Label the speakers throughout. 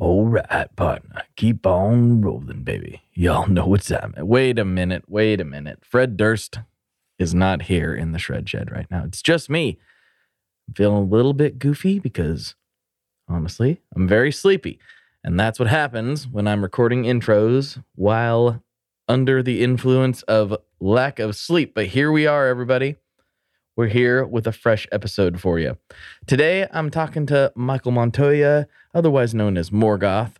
Speaker 1: All right, partner. Keep on rolling, baby. Y'all know what's up. Wait a minute. Wait a minute. Fred Durst is not here in the shred shed right now. It's just me. I'm feeling a little bit goofy because, honestly, I'm very sleepy. And that's what happens when I'm recording intros while under the influence of lack of sleep. But here we are, everybody. We're here with a fresh episode for you. Today, I'm talking to Michael Montoya, otherwise known as Morgoth.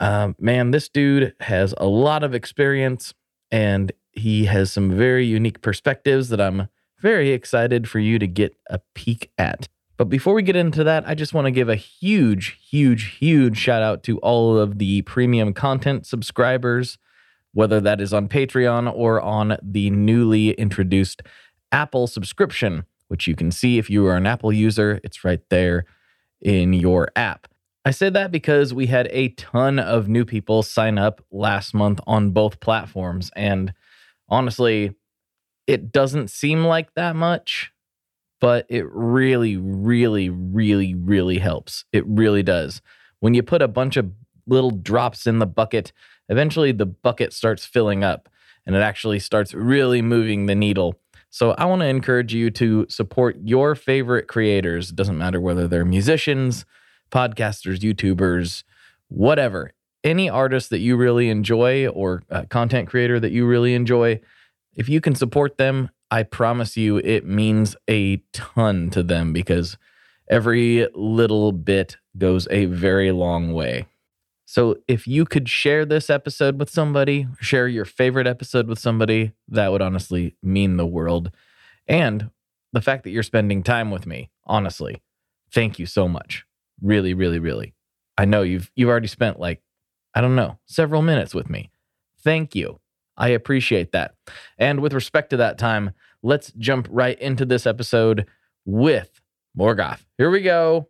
Speaker 1: Um, man, this dude has a lot of experience and he has some very unique perspectives that I'm very excited for you to get a peek at. But before we get into that, I just want to give a huge, huge, huge shout out to all of the premium content subscribers, whether that is on Patreon or on the newly introduced Apple subscription, which you can see if you are an Apple user. It's right there in your app. I say that because we had a ton of new people sign up last month on both platforms. And honestly, it doesn't seem like that much, but it really, really, really, really helps. It really does. When you put a bunch of little drops in the bucket, eventually the bucket starts filling up and it actually starts really moving the needle. So I want to encourage you to support your favorite creators. It doesn't matter whether they're musicians, podcasters, YouTubers, whatever. Any artist that you really enjoy or content creator that you really enjoy, if you can support them, I promise you it means a ton to them because every little bit goes a very long way. So if you could share this episode with somebody, share your favorite episode with somebody, that would honestly mean the world. And the fact that you're spending time with me, honestly, thank you so much. Really, really, really. I know you've you've already spent like I don't know, several minutes with me. Thank you. I appreciate that. And with respect to that time, let's jump right into this episode with Morgoth. Here we go.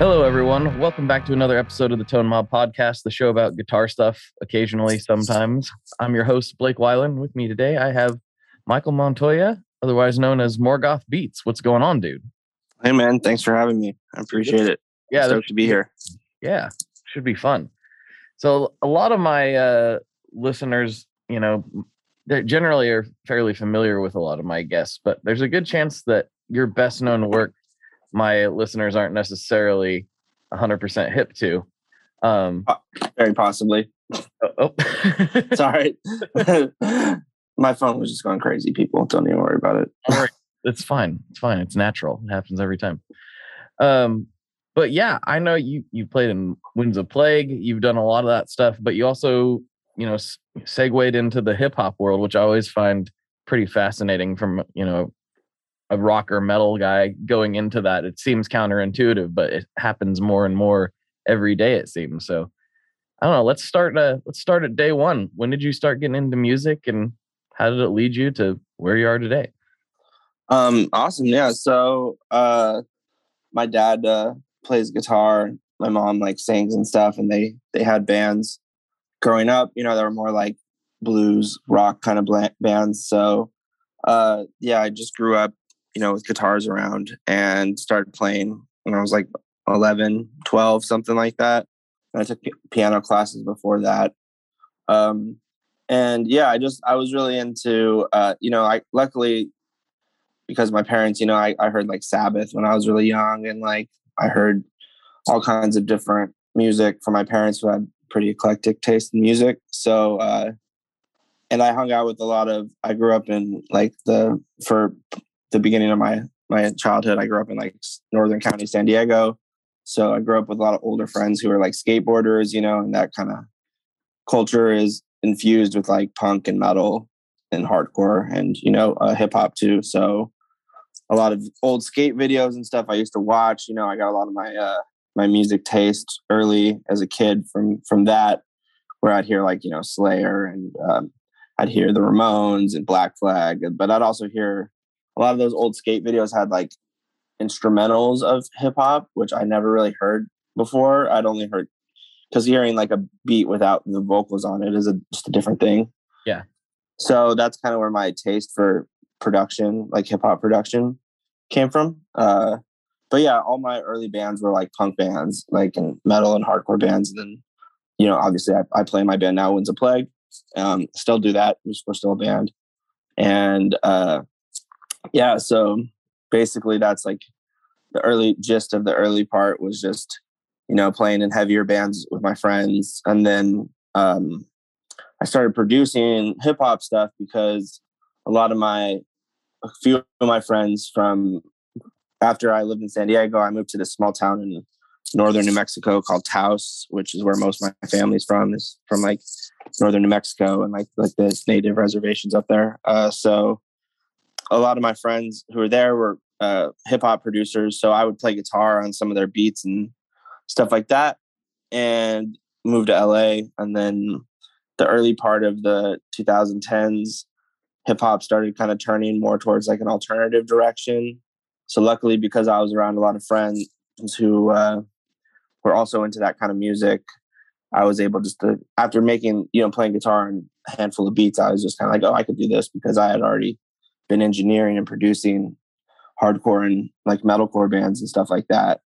Speaker 1: Hello, everyone. Welcome back to another episode of the Tone Mob Podcast, the show about guitar stuff occasionally, sometimes. I'm your host, Blake Weiland. With me today, I have Michael Montoya, otherwise known as Morgoth Beats. What's going on, dude?
Speaker 2: Hey, man. Thanks for having me. I appreciate it.
Speaker 1: Yeah,
Speaker 2: stoked to be here.
Speaker 1: Yeah, should be fun. So, a lot of my uh, listeners, you know, they generally are fairly familiar with a lot of my guests, but there's a good chance that your best known work my listeners aren't necessarily 100% hip to. Um,
Speaker 2: Very possibly.
Speaker 1: oh, oh.
Speaker 2: Sorry. My phone was just going crazy, people. Don't even worry about it.
Speaker 1: It's fine. It's fine. It's natural. It happens every time. Um, but yeah, I know you you played in Winds of Plague. You've done a lot of that stuff, but you also, you know, segued into the hip hop world, which I always find pretty fascinating from you know a rock or metal guy going into that. It seems counterintuitive, but it happens more and more every day. It seems so. I don't know. Let's start. Uh, let's start at day one. When did you start getting into music, and how did it lead you to where you are today?
Speaker 2: Um, awesome. Yeah. So, uh, my dad uh, plays guitar. My mom like sings and stuff, and they they had bands growing up. You know, they were more like blues rock kind of bands. So, uh, yeah, I just grew up, you know, with guitars around and started playing when I was like 11, 12, something like that. And I took piano classes before that. Um, and yeah, I just I was really into uh, you know, I luckily because my parents, you know, I, I heard like Sabbath when I was really young and like I heard all kinds of different music from my parents who had pretty eclectic taste in music. So uh and I hung out with a lot of I grew up in like the for the beginning of my my childhood, I grew up in like Northern County, San Diego. So I grew up with a lot of older friends who were like skateboarders, you know, and that kind of culture is infused with like punk and metal and hardcore and you know uh, hip hop too. So a lot of old skate videos and stuff I used to watch. You know, I got a lot of my uh, my music taste early as a kid from from that, where I'd hear like you know Slayer and um, I'd hear the Ramones and Black Flag, but I'd also hear a lot of those old skate videos had like instrumentals of hip hop, which I never really heard before. I'd only heard because hearing like a beat without the vocals on it is a, just a different thing.
Speaker 1: Yeah.
Speaker 2: So that's kind of where my taste for production, like hip hop production, came from. Uh, but yeah, all my early bands were like punk bands, like and metal and hardcore bands. And then, you know, obviously I, I play my band now, Winds of Plague. Um, still do that. We're still a band. And uh, yeah, so basically that's like the early gist of the early part was just you know playing in heavier bands with my friends and then um, i started producing hip hop stuff because a lot of my a few of my friends from after i lived in san diego i moved to this small town in northern new mexico called taos which is where most of my family's from is from like northern new mexico and like like the native reservations up there. Uh, so a lot of my friends who were there were uh, hip hop producers, so I would play guitar on some of their beats and stuff like that, and moved to LA. And then the early part of the 2010s, hip hop started kind of turning more towards like an alternative direction. So luckily, because I was around a lot of friends who uh, were also into that kind of music, I was able just to after making you know playing guitar and a handful of beats, I was just kind of like, oh, I could do this because I had already been engineering and producing hardcore and like metalcore bands and stuff like that.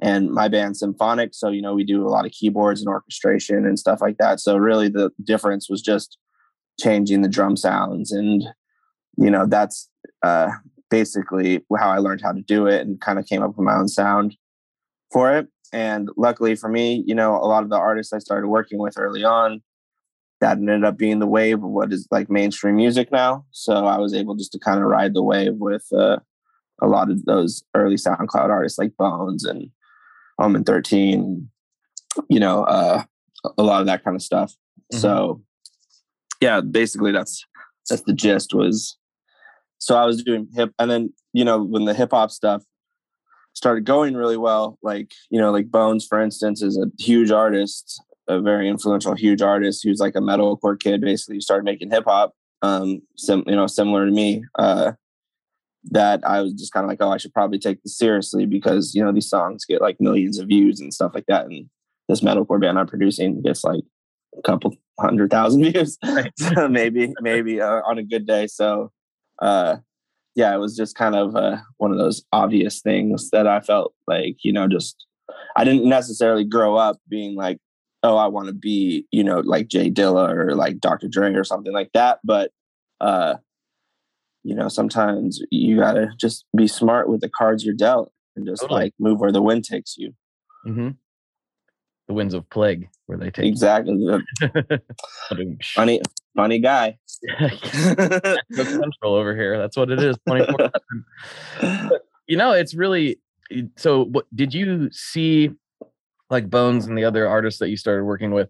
Speaker 2: And my band symphonic, so you know we do a lot of keyboards and orchestration and stuff like that. So really, the difference was just changing the drum sounds, and you know that's uh, basically how I learned how to do it and kind of came up with my own sound for it. And luckily for me, you know, a lot of the artists I started working with early on that ended up being the wave of what is like mainstream music now. So I was able just to kind of ride the wave with uh, a lot of those early SoundCloud artists like Bones and Omen 13, you know, uh, a lot of that kind of stuff. Mm-hmm. So yeah, basically that's that's the gist was so I was doing hip and then, you know, when the hip hop stuff started going really well, like, you know, like Bones, for instance, is a huge artist a very influential, huge artist who's like a metalcore kid, basically who started making hip hop, um, sim, you know, similar to me. Uh, that I was just kind of like, oh, I should probably take this seriously because you know these songs get like millions of views and stuff like that, and this metalcore band I'm producing gets like a couple hundred thousand views, so maybe maybe uh, on a good day. So, uh, yeah, it was just kind of uh, one of those obvious things that I felt like you know just I didn't necessarily grow up being like oh, I want to be, you know, like Jay Dilla or like Dr. Dre or something like that. But, uh, you know, sometimes you got to just be smart with the cards you're dealt and just totally. like move where the wind takes you.
Speaker 1: Mm-hmm. The winds of plague, where they take
Speaker 2: exactly. funny, funny guy.
Speaker 1: central over here. That's what it is. you know, it's really so. What did you see like Bones and the other artists that you started working with,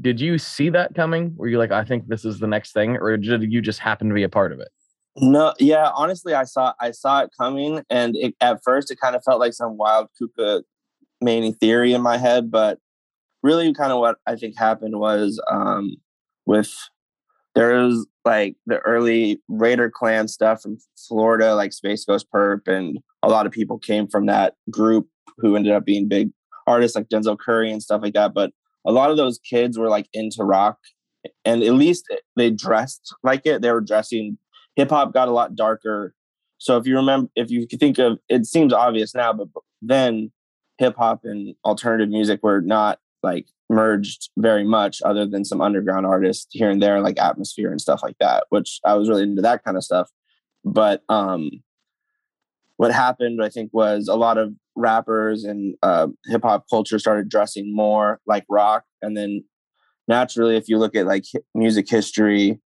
Speaker 1: did you see that coming? Were you like, I think this is the next thing, or did you just happen to be a part of it?
Speaker 2: No, yeah, honestly, I saw I saw it coming, and it, at first it kind of felt like some wild kuka mania theory in my head, but really, kind of what I think happened was um, with there was like the early Raider Clan stuff from Florida, like SpaceGhostPurrp, and a lot of people came from that group who ended up being big artists like Denzel Curry and stuff like that. But a lot of those kids were like into rock, and at least they dressed like it. They were dressing hip hop got a lot darker. So if you remember, if you think of, it seems obvious now, but then hip hop and alternative music were not like merged very much, other than some underground artists here and there, like Atmosphere and stuff like that. Which I was really into that kind of stuff. But um, what happened, I think, was a lot of rappers and uh, hip hop culture started dressing more like rock, and then naturally, if you look at like music history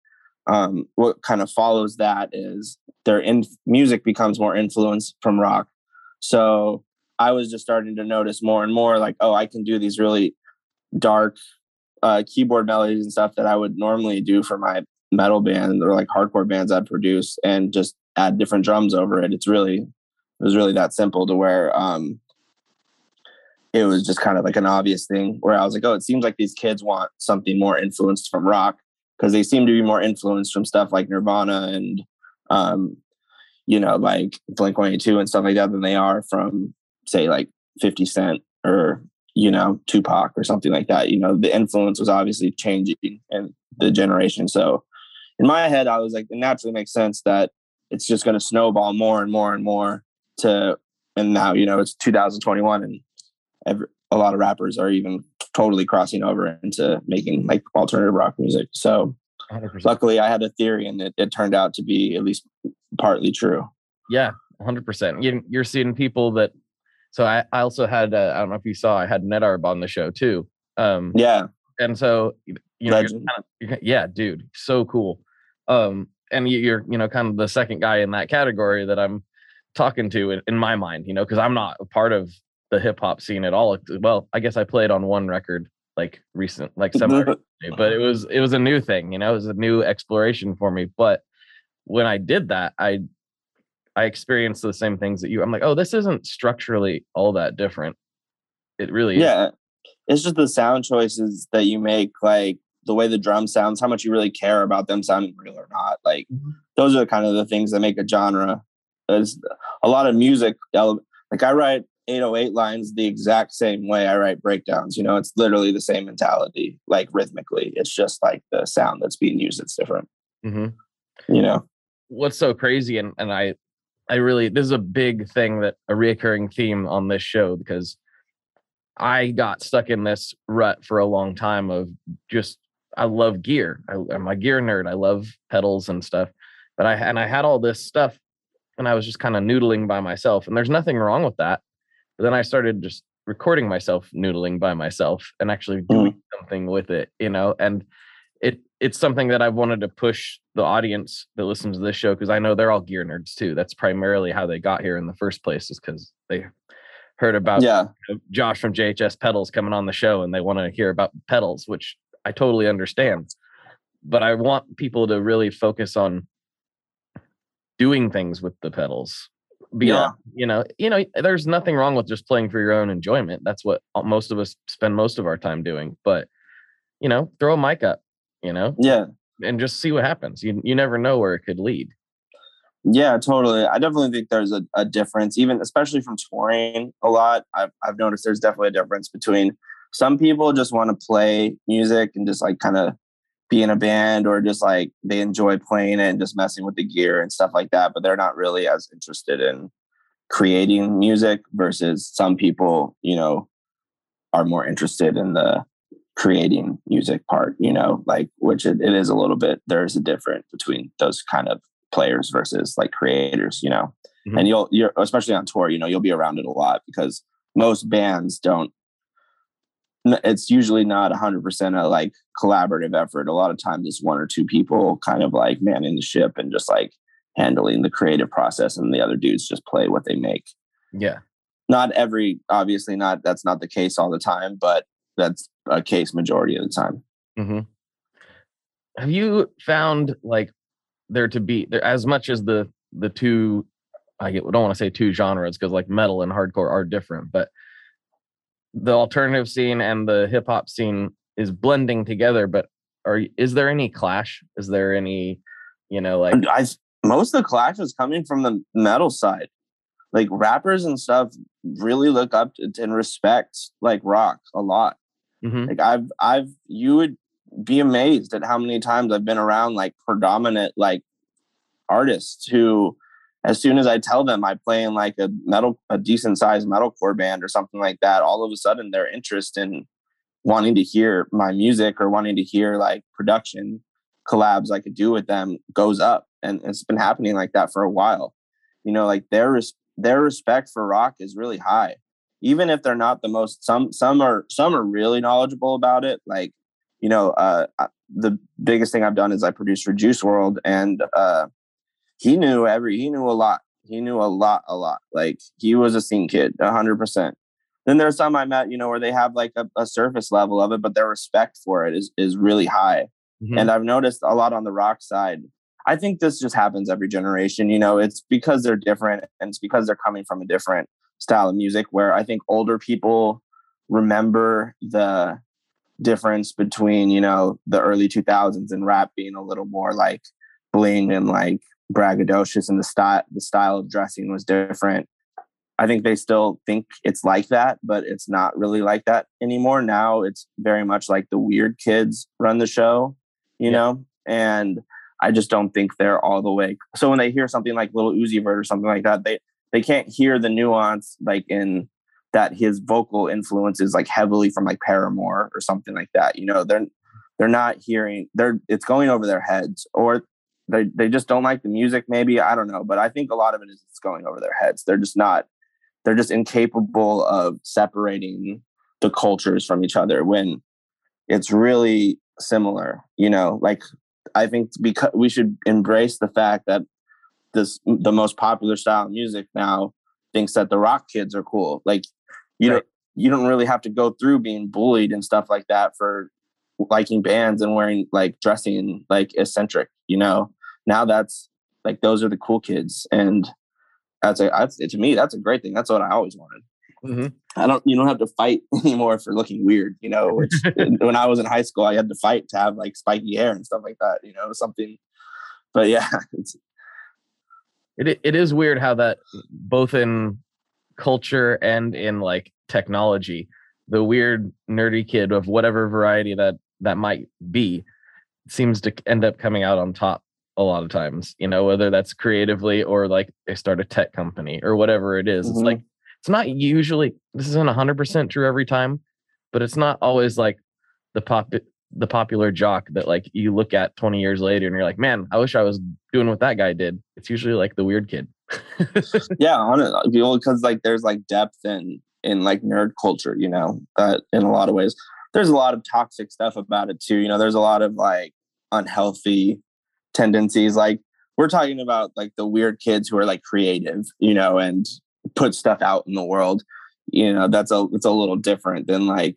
Speaker 2: um, what kind of follows that is their in music becomes more influenced from rock. So I was just starting to notice more and more like, oh, I can do these really dark uh, keyboard melodies and stuff that I would normally do for my metal band or like hardcore bands I'd produce and just add different drums over it. It's really, it was really that simple to where um, it was just kind of like an obvious thing where I was like, oh, it seems like these kids want something more influenced from rock because they seem to be more influenced from stuff like Nirvana and um, you know, like Blink 182 and stuff like that than they are from say like 50 Cent or you know, Tupac or something like that. You know, the influence was obviously changing in the generation. So in my head, I was like, it naturally makes sense that it's just going to snowball more and more and more to, and now, you know, it's 2021 and every, a lot of rappers are even totally crossing over into making like alternative rock music. So 100%. luckily I had a theory and it, it turned out to be at least partly true.
Speaker 1: Yeah, 100%. You, you're seeing people that, so I, I also had, uh, I don't know if you saw, I had Nedarb on the show too. Um,
Speaker 2: yeah.
Speaker 1: And so, you know, kind of, yeah, dude, so cool. Um, and you're, you know, kind of the second guy in that category that I'm talking to in, in my mind, you know, because I'm not a part of the hip hop scene at all. Well, I guess I played on one record like recent, like semi, but it was it was a new thing, you know, it was a new exploration for me. But when I did that, I I experienced the same things that you. I'm like, oh, this isn't structurally all that different. It really
Speaker 2: yeah. Is. It's just the sound choices that you make, like the way the drum sounds, how much you really care about them sounding real or not. Like mm-hmm. those are kind of the things that make a genre. There's a lot of music. Like I write 808 lines the exact same way I write breakdowns. You know, it's literally the same mentality, like rhythmically. It's just like the sound that's being used, it's different. Mm-hmm. You know,
Speaker 1: what's so crazy, and, and I, I really, this is a big thing that a reoccurring theme on this show because I got stuck in this rut for a long time of just, I love gear. I, I'm a gear nerd. I love pedals and stuff. But I, and I had all this stuff and I was just kind of noodling by myself. And there's nothing wrong with that but then I started just recording myself noodling by myself and actually doing mm. something with it, you know, and it it's something that I've wanted to push the audience that listens to this show because I know they're all gear nerds too. That's primarily how they got here in the first place, is because they heard about
Speaker 2: yeah.
Speaker 1: You know, Josh from JHS Pedals coming on the show and they want to hear about pedals, which I totally understand. But I want people to really focus on doing things with the pedals. Beyond yeah. you know you know there's nothing wrong with just playing for your own enjoyment. That's what uh, most of us spend most of our time doing. But you know throw a mic up you know
Speaker 2: yeah.
Speaker 1: and just see what happens. You you never know where it could lead.
Speaker 2: Yeah totally. I definitely think there's a, a difference even especially from touring a lot. I've, I've noticed there's definitely a difference between some people just want to play music and just like kind of be in a band or just like they enjoy playing it and just messing with the gear and stuff like that, but they're not really as interested in creating music versus some people, you know, are more interested in the creating music part, you know, like which it, it is a little bit there's a difference between those kind of players versus like creators, you know. Mm-hmm. And you'll you're especially on tour, you know, you'll be around it a lot because most bands don't it's usually not 100% a like collaborative effort. A lot of times it's one or two people kind of like manning the ship and just like handling the creative process and the other dudes just play what they make.
Speaker 1: Yeah.
Speaker 2: Not every obviously not that's not the case all the time but that's a case majority of the time.
Speaker 1: Mm-hmm. have you found like there to be there as much as the the two I don't want to say two genres because like metal and hardcore are different, but the alternative scene and the hip hop scene is blending together. But are is there any clash? Is there any, you know, like
Speaker 2: I most of the clash is coming from the metal side. Like rappers and stuff really look up to, and respect like rock a lot.
Speaker 1: Mhm.
Speaker 2: Like I've I've you would be amazed at how many times I've been around like predominant like artists who as soon as I tell them I play in like a metal a decent sized metalcore band or something like that, all of a sudden their interest in wanting to hear my music or wanting to hear like production collabs I could do with them goes up. And it's been happening like that for a while. You know, like their res- their respect for rock is really high. Even if they're not the most some some are some are really knowledgeable about it. Like, you know, uh the biggest thing I've done is I produced for Juice WRLD and uh he knew every he knew a lot. He knew a lot, a lot. Like he was a scene kid, a hundred percent. Then there's some I met, you know, where they have like a, a surface level of it, but their respect for it is is really high.
Speaker 1: Mhm.
Speaker 2: And I've noticed a lot on the rock side. I think this just happens every generation. You know, it's because they're different and it's because they're coming from a different style of music where I think older people remember the difference between, you know, the early 2000s and rap being a little more like bling and like braggadocious and the style the style of dressing was different. I think they still think it's like that, but it's not really like that anymore. Now it's very much like the weird kids run the show, you
Speaker 1: Yeah.
Speaker 2: know? And I just don't think they're all the way. So when they hear something like Lil Uzi Vert or something like that, they they can't hear the nuance like in that his vocal influence is like heavily from like Paramore or something like that. You know, they're they're not hearing they're it's going over their heads or they they just don't like the music maybe i don't know but i think a lot of it is it's going over their heads. They're just not they're just incapable of separating the cultures from each other when it's really similar you know? Like i think because we should embrace the fact that this the most popular style of music now thinks that the rock kids are cool. Like you
Speaker 1: Right.
Speaker 2: don't you don't really have to go through being bullied and stuff like that for liking bands and wearing like dressing like eccentric you know now that's like those are the cool kids. And that's a that's to me that's a great thing. That's what i always wanted.
Speaker 1: Mhm.
Speaker 2: i don't you don't have to fight anymore for looking weird you know? Which when i was in high school i had to fight to have like spiky hair and stuff like that you know something. But yeah it's
Speaker 1: it it is weird how that both in culture and in like technology the weird nerdy kid of whatever variety that that might be seems to end up coming out on top a lot of times you know whether that's creatively or like they start a tech company or whatever it is. it's
Speaker 2: Mhm.
Speaker 1: like it's not usually this isn't 100% true every time but it's not always like the pop the popular jock that like you look at 20 years later and you're like man i wish i was doing what that guy did it's usually like the weird kid
Speaker 2: yeah on it because like there's like depth in in like nerd culture you know uh, in a lot of ways there's a lot of toxic stuff about it too you know there's a lot of like unhealthy tendencies like we're talking about like the weird kids who are like creative you know and put stuff out in the world you know that's a it's a little different than like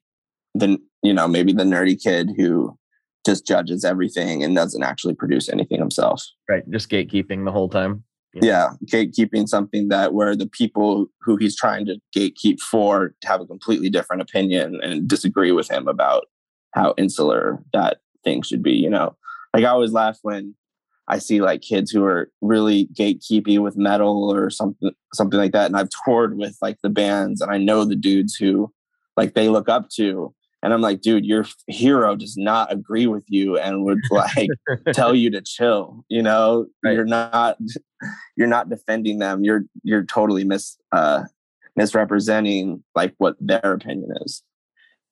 Speaker 2: the you know maybe the nerdy kid who just judges everything and doesn't actually produce anything himself
Speaker 1: right just gatekeeping the whole time know?
Speaker 2: yeah gatekeeping something that where the people who he's trying to gatekeep for have a completely different opinion and disagree with him about how insular that thing should be you know like i always laugh when i see like kids who are really gatekeepy with metal or something something like that and i've toured with like the bands and i know the dudes who like they look up to and i'm like dude your hero does not agree with you and would like tell you to chill you know?
Speaker 1: Right.
Speaker 2: you're not you're not defending them. You're you're totally mis uh misrepresenting like what their opinion is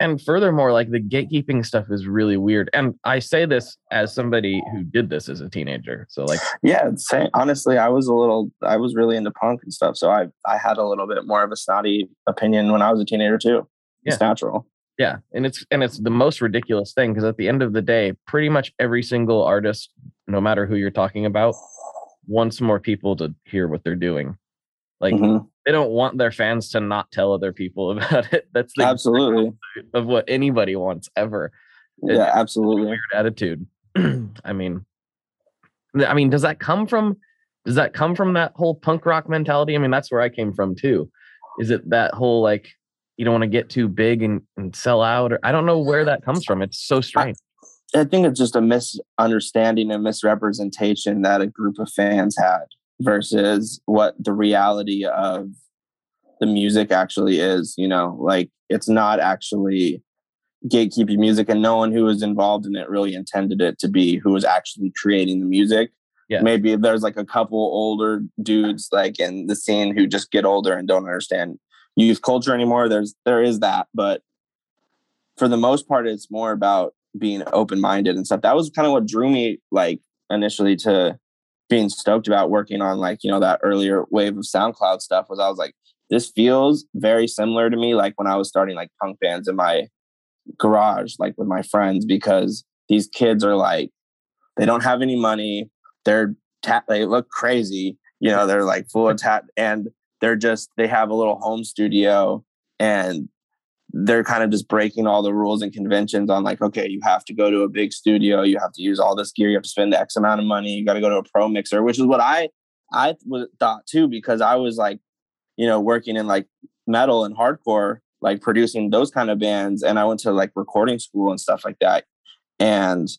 Speaker 1: and furthermore like the gatekeeping stuff is really weird and i say this as somebody who did this as a teenager so like
Speaker 2: yeah same. honestly i was a little i was really into punk and stuff so i i had a little bit more of a snotty opinion when i was a teenager too it's natural
Speaker 1: yeah and it's and it's the most ridiculous thing because at the end of the day pretty much every single artist no matter who you're talking about wants more people to hear what they're doing like
Speaker 2: Mhm.
Speaker 1: They don't want their fans to not tell other people about it that's the
Speaker 2: absolutely
Speaker 1: of what anybody wants ever
Speaker 2: yeah absolutely
Speaker 1: weird attitude i mean I mean, does that come from does that come from that whole punk rock mentality? I mean, that's where I came from too. Is it that whole like you don't want to get too big and, and sell out or I don't know where that comes from. It's so strange.
Speaker 2: I think it's just a misunderstanding and misrepresentation that a group of fans had versus what the reality of the music actually is. You know, like it's not actually gatekeeping music, and no one who was involved in it really intended it to be who was actually creating the music. Yeah. Maybe there's like a couple older dudes like in the scene who just get older and don't understand youth culture anymore. There's there is that, but for the most part, it's more about being open minded and stuff. That was kind of what drew me like initially to being stoked about working on like you know that earlier wave of SoundCloud stuff. Was I was like, this feels very similar to me like when I was starting like punk bands in my garage, like with my friends, because these kids are like, they don't have any money. They're tat, they look crazy. You know, they're like full of tat, and they're just they have a little home studio, and they're kind of just breaking all the rules and conventions on like, okay, you have to go to a big studio, you have to use all this gear, you have to spend X amount of money, you got to go to a pro mixer, which is what I I thought too because I was like, you know, working in like metal and hardcore, like producing those kind of bands, and I went to like recording school and stuff like that, and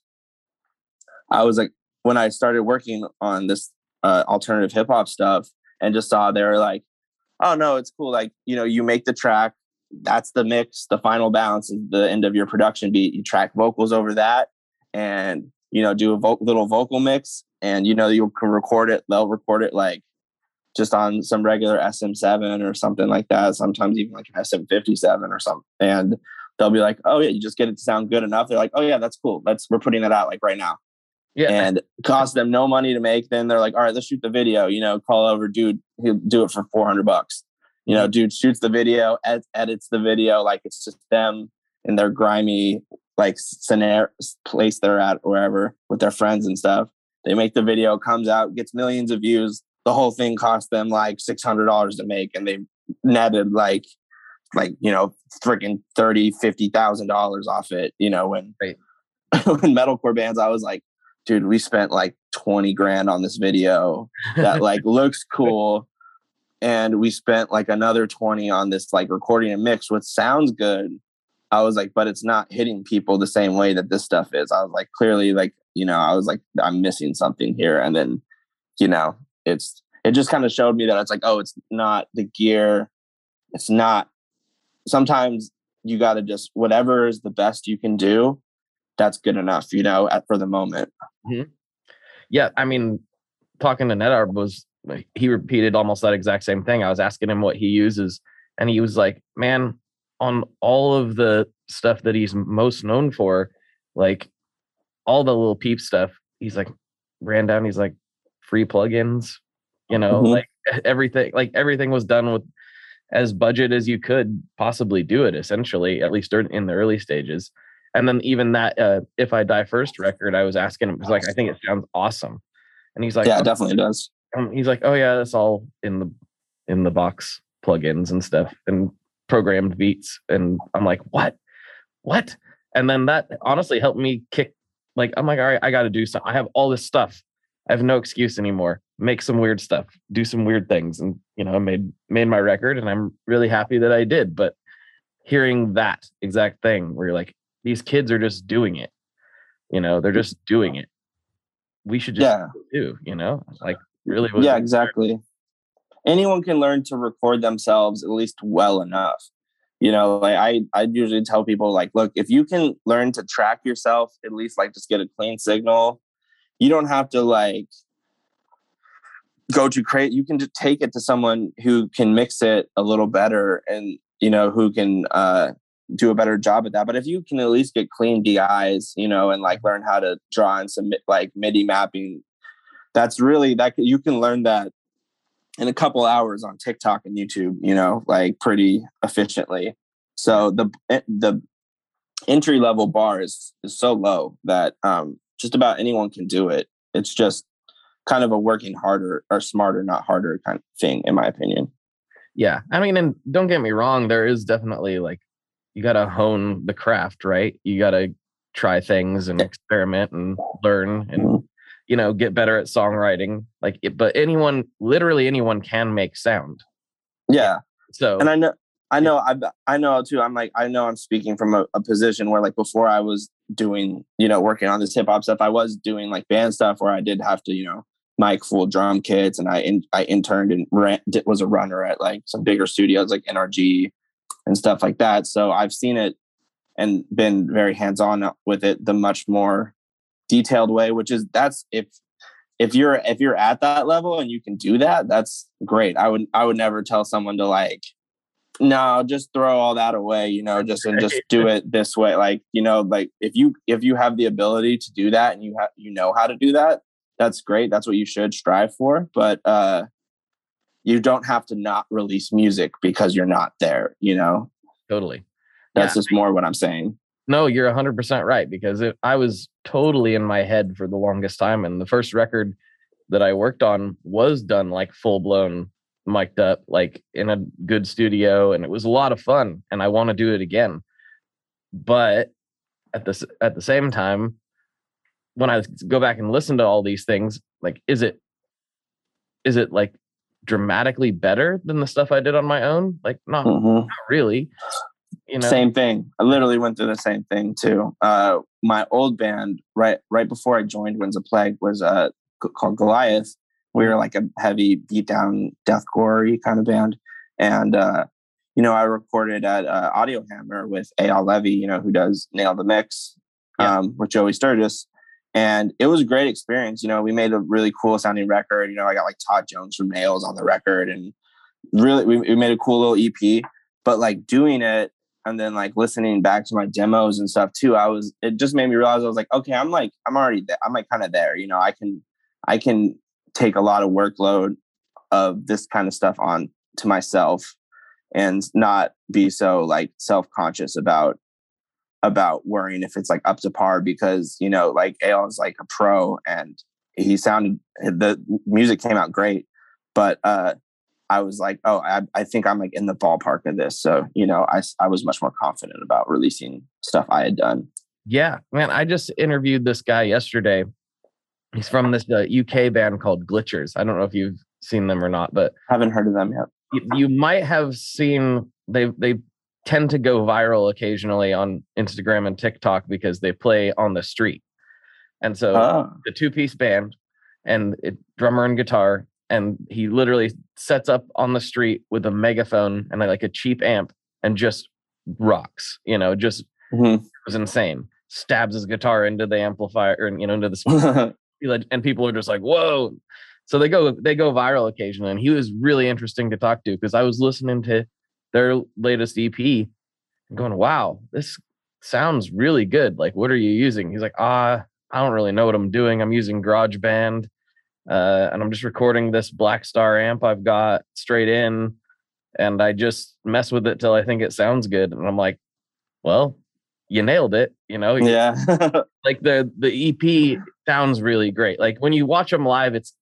Speaker 2: I was like, when I started working on this uh, alternative hip hop stuff, and just saw they were like, oh no, it's cool, like you know, you make the track that's the mix. The final balance is the end of your production beat. You track vocals over that, and you know do a vo- little vocal mix, and you know you can record it. They'll record it like just on some regular SM7 or something like that. Sometimes even like an SM57 or something, and they'll be like, "Oh yeah, you just get it to sound good enough." They're like, "Oh yeah, that's cool. Let's we're putting that out like right now." Yeah. And cost them no money to make. Then they're like, all right, let's shoot the video. You know, call over dude. He'll do it for 400 bucks you know, mm-hmm. dude shoots the video, ed- edits the video, like it's just them in their grimy like scenario place they're at wherever with their friends and stuff. They make the video, comes out, gets millions of views. The whole thing cost them like six hundred dollars to make, and they netted like like you know freaking thirty fifty thousand dollars off it. You know when right. when metalcore bands, I was like, dude, we spent like twenty grand on this video that like looks cool and we spent like another 20 on this like recording and mix which sounds good. I was like but it's not hitting people the same way that this stuff is. I was like clearly like you know i was like i'm missing something here. And then you know it's it just kind of showed me that it's like oh it's not the gear. It's not sometimes you got to just whatever is the best you can do that's good enough you know at, for the moment.
Speaker 1: Mm-hmm. yeah i mean talking to Nedarb was he repeated almost that exact same thing. I was asking him what he uses, and he was like, "Man, on all of the stuff that he's most known for, like all the Lil Peep stuff, he's like ran down. He's like free plugins, you know, mm-hmm. like everything. Like everything was done with as budget as you could possibly do it. Essentially, at least in the early stages." And then even that, uh, if I die first record, I was asking him because like I think it sounds awesome, and he's like,
Speaker 2: "Yeah, it definitely does."
Speaker 1: Um, he's like, oh yeah, that's all in the in the box plugins and stuff and programmed beats. And I'm like, what? What? And then that honestly helped me kick. Like, I'm like, all right, I got to do something. I have all this stuff. I have no excuse anymore. Make some weird stuff. Do some weird things. And you know, I made made my record, and I'm really happy that I did. But hearing that exact thing, where you're like, these kids are just doing it. You know, they're just doing it. We should just yeah. do. You know, like really
Speaker 2: was yeah exactly. Anyone can learn to record themselves at least well enough. You know like i i usually tell people like look if you can learn to track yourself at least like just get a clean signal you don't have to like go to create you can just take it to someone who can mix it a little better and you know who can uh do a better job at that. But if you can at least get clean dis you know and like learn how to draw and submit like midi mapping that's really that you can learn that in a couple hours on TikTok and YouTube, you know, like pretty efficiently. So the eh, the entry level bar is is so low that um, just about anyone can do it. It's just kind of a working harder or smarter, not harder kind of thing, in my opinion.
Speaker 1: Yeah, I mean, and don't get me wrong, there is definitely like you got to hone the craft, right? You got to try things and experiment and learn and. You know, get better at songwriting. Like, but anyone, literally anyone can make sound.
Speaker 2: Yeah.
Speaker 1: So,
Speaker 2: and I know, I know, I, I know too. I'm like, I know I'm speaking from a, a position where like before I was doing, you know, working on this hip hop stuff, I was doing like band stuff where I did have to, you know, mic full drum kits and I, in, I interned and ran, was a runner at like some bigger studios like NRG and stuff like that. So I've seen it and been very hands on with it the much more detailed way, which is that's if if you're if you're at that level and you can do that, that's great. I would I would never tell someone to like no, just throw all that away, you know, just and just do it this way. Like, you know, like if you if you have the ability to do that and you have you know how to do that, that's great. That's what you should strive for. But uh you don't have to not release music because you're not there, you know?
Speaker 1: Totally.
Speaker 2: That's yeah. just more what I'm saying.
Speaker 1: No, you're 100% right because it, I was totally in my head for the longest time. And the first record that I worked on was done like full blown mic'd up, like in a good studio. And it was a lot of fun. And I want to do it again. But at the, at the same time, when I go back and listen to all these things, like, is it, is it like dramatically better than the stuff I did on my own? Like, not, mm-hmm. not really.
Speaker 2: You know? Same thing. I literally went through the same thing too. Uh, my old band, right right before I joined Winds of Plague, was uh, called Goliath. We were like a heavy beat down deathcore kind of band, and uh, you know I recorded at uh, Audiohammer with Eyal Levi, you know who does Nail the Mix yeah. um, with Joey Sturgis, and it was a great experience. You know, we made a really cool sounding record. You know, I got like Todd Jones from Nails on the record, and really we, we made a cool little EP. But like doing it and then like listening back to my demos and stuff too i was it just made me realize i was like okay i'm like i'm already there i'm like kind of there you know i can i can take a lot of workload of this kind of stuff on to myself and not be so like self-conscious about about worrying if it's like up to par because you know like Eyal is like a pro and he sounded the music came out great but uh I was like, oh, I, I think I'm like in the ballpark of this. So, you know, I, I was much more confident about releasing stuff I had done.
Speaker 1: Yeah, man. I just interviewed this guy yesterday. He's from this uh, UK band called Glitchers. I don't know if you've seen them or not, but
Speaker 2: haven't heard of them yet.
Speaker 1: You, you might have seen they they tend to go viral occasionally on Instagram and TikTok because they play on the street. And so oh. the two piece band and it, drummer and guitar and he literally sets up on the street with a megaphone and like a cheap amp and just rocks you know just mm-hmm. was insane. Stabs his guitar into the amplifier and you know into the speaker. And people are just like whoa. So they go they go viral occasionally and he was really interesting to talk to because i was listening to their latest ep and going wow this sounds really good. Like what are you using? He's like ah i don't really know what i'm doing. I'm using garageband uh, and I'm just recording this Blackstar amp I've got straight in, and I just mess with it till I think it sounds good. And I'm like, well, you nailed it. You know,
Speaker 2: yeah.
Speaker 1: like the the EP sounds really great. Like when you watch them live, it's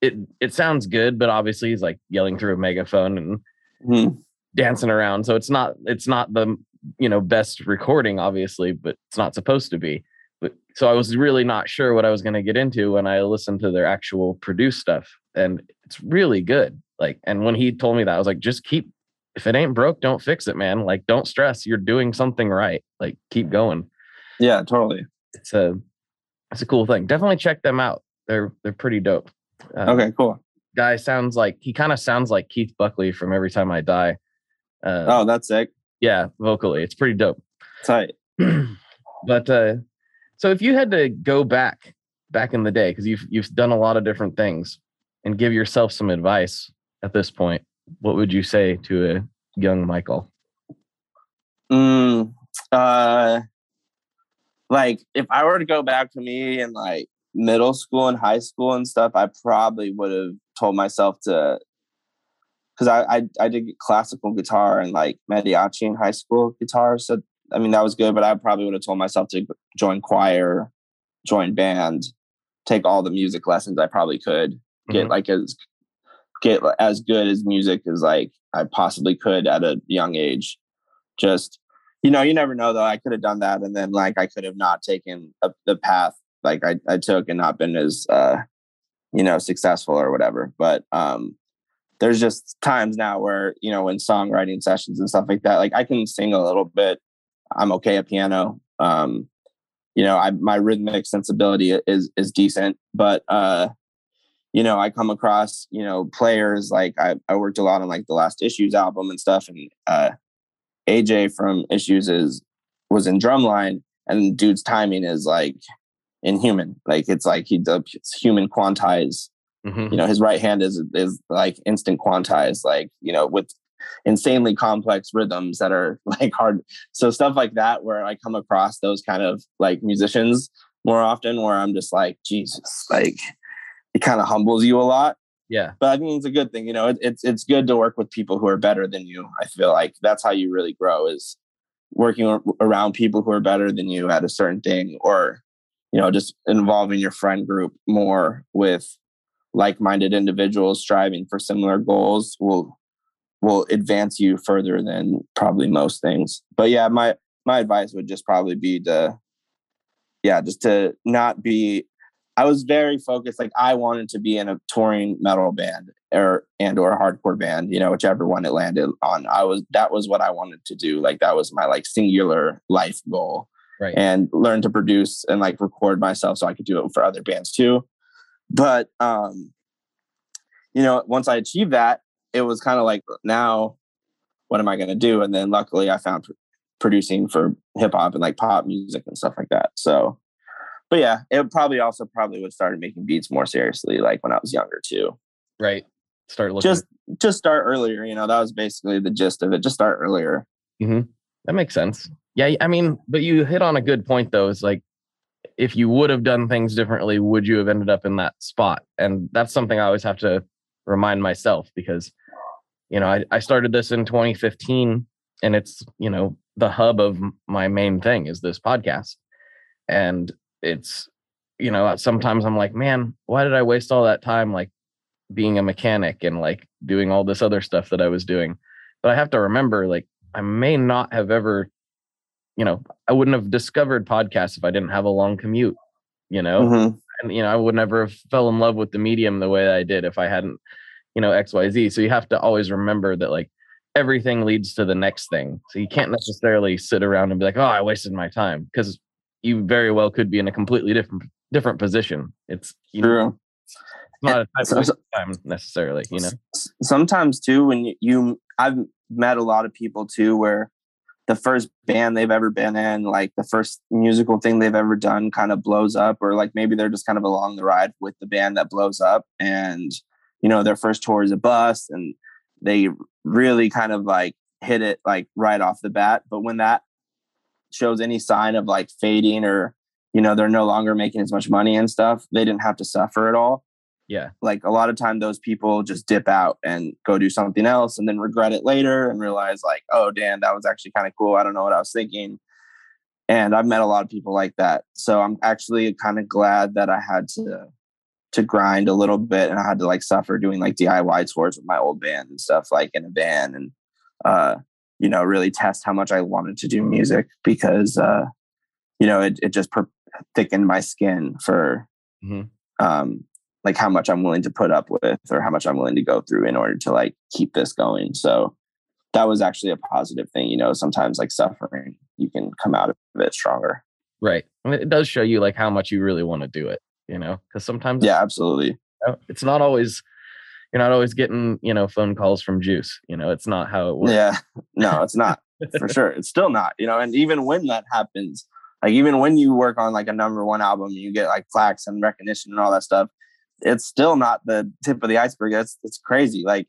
Speaker 1: it it sounds good, but obviously he's like yelling through a megaphone and mm-hmm. dancing around. So it's not it's not the you know best recording, obviously, but it's not supposed to be so I was really not sure what I was going to get into when I listened to their actual produced stuff. And it's really good. Like, and when he told me that, I was like, just keep, if it ain't broke, don't fix it, man. Like, don't stress. You're doing something right. Like, keep going.
Speaker 2: Yeah, totally.
Speaker 1: It's a, it's a cool thing. Definitely check them out. They're, they're pretty dope.
Speaker 2: Um, okay, cool.
Speaker 1: Guy sounds like, he kind of sounds like Keith Buckley from Every Time I Die.
Speaker 2: Uh, oh, that's sick.
Speaker 1: Yeah, vocally. It's pretty dope.
Speaker 2: Tight.
Speaker 1: but, uh, so if you had to go back back in the day, because you've you've done a lot of different things, and give yourself some advice at this point, what would you say to a young Michael?
Speaker 2: Mm, uh, like if I were to go back to me in like middle school and high school and stuff, I probably would have told myself to because I, I, I did classical guitar and like mariachi in high school guitar. So I mean, that was good, but I probably would have told myself to join choir, join band, take all the music lessons I probably could, get mm-hmm. like as get as good as music as like I possibly could at a young age. Just you know, you never know though. I could have done that, and then like I could have not taken a, the path like I, I took and not been as uh you know successful or whatever but um there's just times now where you know in songwriting sessions and stuff like that like i can sing a little bit i'm okay at piano um you know i my rhythmic sensibility is is decent but uh you know i come across you know players like i, I worked a lot on like the last issues album and stuff and uh aj from issues is was in drumline and dude's timing is like inhuman like it's like he does human quantize
Speaker 1: Mhm.
Speaker 2: you know his right hand is is like instant quantize. like you know with insanely complex rhythms that are like hard. So stuff like that where i come across those kind of like musicians more often where i'm just like jesus like it kind of humbles you a lot.
Speaker 1: Yeah.
Speaker 2: but i think it's a good thing you know it, it's it's good to work with people who are better than you i feel like. That's how you really grow is working around people who are better than you at a certain thing or you know just involving your friend group more with like-minded individuals striving for similar goals will will advance you further than probably most things. But yeah my my advice would just probably be to yeah just to not be i was very focused like i wanted to be in a touring metal band or and or a hardcore band you know whichever one it landed on. I was that was what i wanted to do. Like that was my like singular life goal.
Speaker 1: Right.
Speaker 2: and learn to produce and like record myself so i could do it for other bands too. But um you know once i achieved that it was kind of like now what am i going to do and then luckily i found pr- producing for hip hop and like pop music and stuff like that so but yeah it probably also probably would started making beats more seriously like when i was younger too
Speaker 1: Right. Start looking.
Speaker 2: just just start earlier you know that was basically the gist of it just start earlier mm-hmm.
Speaker 1: That makes sense. Yeah, I mean, but you hit on a good point though. It's like if you would have done things differently, would you have ended up in that spot? And that's something I always have to remind myself because, you know, I, I started this in 2015 and it's, you know, the hub of my main thing is this podcast. And it's, you know, sometimes I'm like, man, why did I waste all that time like being a mechanic and like doing all this other stuff that I was doing? But I have to remember like I may not have ever, you know, I wouldn't have discovered podcasts if I didn't have a long commute, you know,
Speaker 2: Mhm.
Speaker 1: and you know, I would never have fell in love with the medium the way I did if I hadn't, you know, X, Y, Z. So you have to always remember that like everything leads to the next thing. So you can't necessarily sit around and be like, oh, I wasted my time because you very well could be in a completely different different position. It's you know,
Speaker 2: true
Speaker 1: it's not a
Speaker 2: So-
Speaker 1: of time necessarily, you know.
Speaker 2: Sometimes too when you, you i've met a lot of people too where the first band they've ever been in like the first musical thing they've ever done kind of blows up or like maybe they're just kind of along the ride with the band that blows up and you know their first tour is a bust and they really kind of like hit it like right off the bat. But when that shows any sign of like fading or you know they're no longer making as much money and stuff they didn't have to suffer at all.
Speaker 1: Yeah.
Speaker 2: like a lot of time those people just dip out and go do something else and then regret it later and realize like oh damn that was actually kind of cool. I don't know what i was thinking. And i've met a lot of people like that. So i'm actually kind of glad that i had to to grind a little bit and i had to like suffer doing like diy tours with my old band and stuff like in a band and uh you know really test how much i wanted to do music because uh you know it, it just per- thickened my skin for
Speaker 1: Mhm.
Speaker 2: um like how much I'm willing to put up with or how much I'm willing to go through in order to like keep this going. So that was actually a positive thing. You know, sometimes like suffering, you can come out of it stronger.
Speaker 1: Right. And it does show you like how much you really want to do it, you know, because sometimes
Speaker 2: Yeah, absolutely.
Speaker 1: you know, it's not always, you're not always getting, you know, phone calls from juice. You know, it's not how it works.
Speaker 2: Yeah. No, it's not for sure. It's still not, you know, and even when that happens, like even when you work on like a number one album, and you get like plaques and recognition and all that stuff. It's still not the tip of the iceberg. That's it's crazy. Like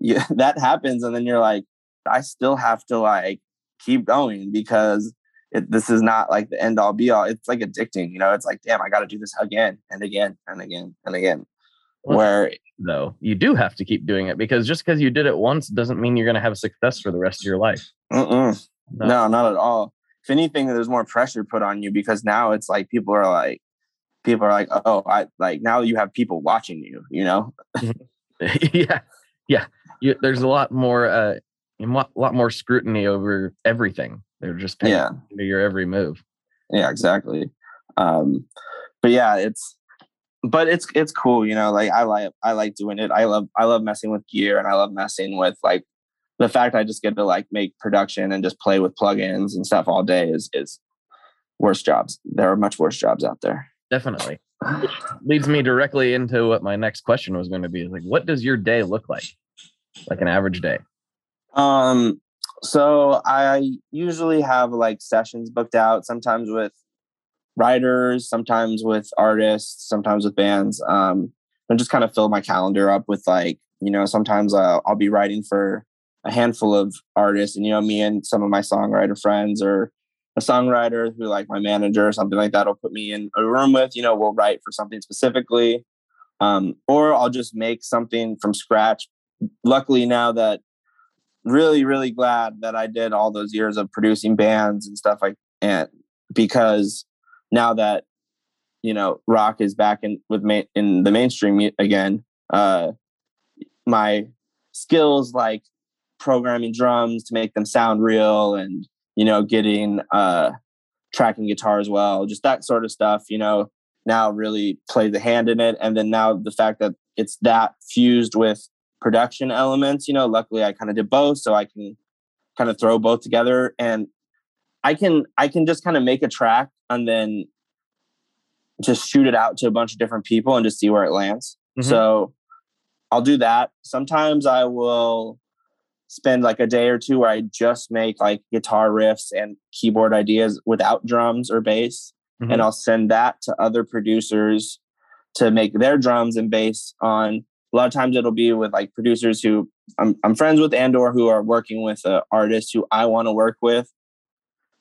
Speaker 2: you, that happens, and then you're like, I still have to like keep going because it, this is not like the end all be all. It's like addicting, you know. It's like, damn, I got to do this again and again and again and again.
Speaker 1: Well,
Speaker 2: Where
Speaker 1: Though you do have to keep doing it because just because you did it once doesn't mean you're going to have success for the rest of your life.
Speaker 2: Mm-mm. No. not at all. If anything, there's more pressure put on you because now it's like people are like, people are like, oh, I like now you have people watching you, you know?
Speaker 1: yeah. Yeah. You, there's a lot more, uh, a lot more scrutiny over everything. They're just paying
Speaker 2: Yeah.
Speaker 1: attention to your every move.
Speaker 2: Yeah, exactly. Um, but yeah, it's but it's it's cool, you know. Like I like I like doing it. I love I love messing with gear, and I love messing with like the fact I just get to like make production and just play with plugins and stuff all day is is worse jobs. There are much worse jobs out there.
Speaker 1: Definitely. Which leads me directly into what my next question was going to be. Like, what does your day look like? Like an average day?
Speaker 2: Um, so I usually have like sessions booked out, sometimes with writers, sometimes with artists, sometimes with bands. Um, and just kind of fill my calendar up with like, you know, sometimes uh, I'll be writing for a handful of artists, and you know, me and some of my songwriter friends or a songwriter who like my manager or something like that will put me in a room with, you know, we'll write for something specifically. Um, or I'll just make something from scratch. Luckily now that really, really glad that I did all those years of producing bands and stuff like and because now that you know rock is back in with ma- in the mainstream again, uh, my skills like programming drums to make them sound real and you know getting uh tracking guitar as well just that sort of stuff you know now really play the hand in it. And then now the fact that it's that fused with production elements you know luckily i kind of did both so i can kind of throw both together and i can i can just kind of make a track and then just shoot it out to a bunch of different people and just see where it lands mm-hmm. so i'll do that sometimes i will spend like a day or two where I just make like guitar riffs and keyboard ideas without drums or bass. Mm-hmm. And I'll send that to other producers to make their drums and bass on. A lot of times it'll be with like producers who I'm, I'm friends with and or who are working with an artist who I want to work with,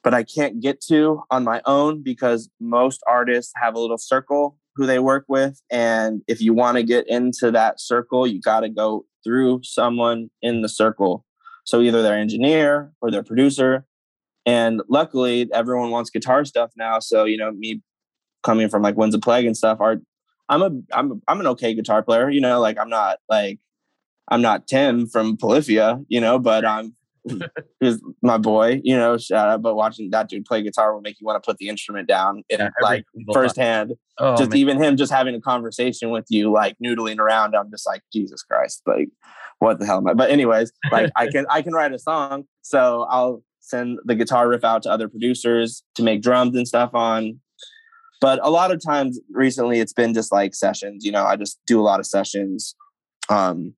Speaker 2: but I can't get to on my own because most artists have a little circle who they work with. And if you want to get into that circle, you got to go through someone in the circle. So either their engineer or their producer. And luckily, everyone wants guitar stuff now. So you know, me coming from like Winds of Plague and stuff, are I'm a I'm I'm an okay guitar player. You know, like I'm not like I'm not Tim from Polyphia. You know, but I'm he's my boy. You know, shout out. But watching that dude play guitar will make you want to put the instrument down in yeah, like firsthand. Oh, just man. even him just having a conversation with you, like noodling around. I'm just like Jesus Christ, like what the hell am I? But anyways, like I can I can write a song, so I'll send the guitar riff out to other producers to make drums and stuff on. But a lot of times recently, it's been just like sessions. You know, I just do a lot of sessions. Um,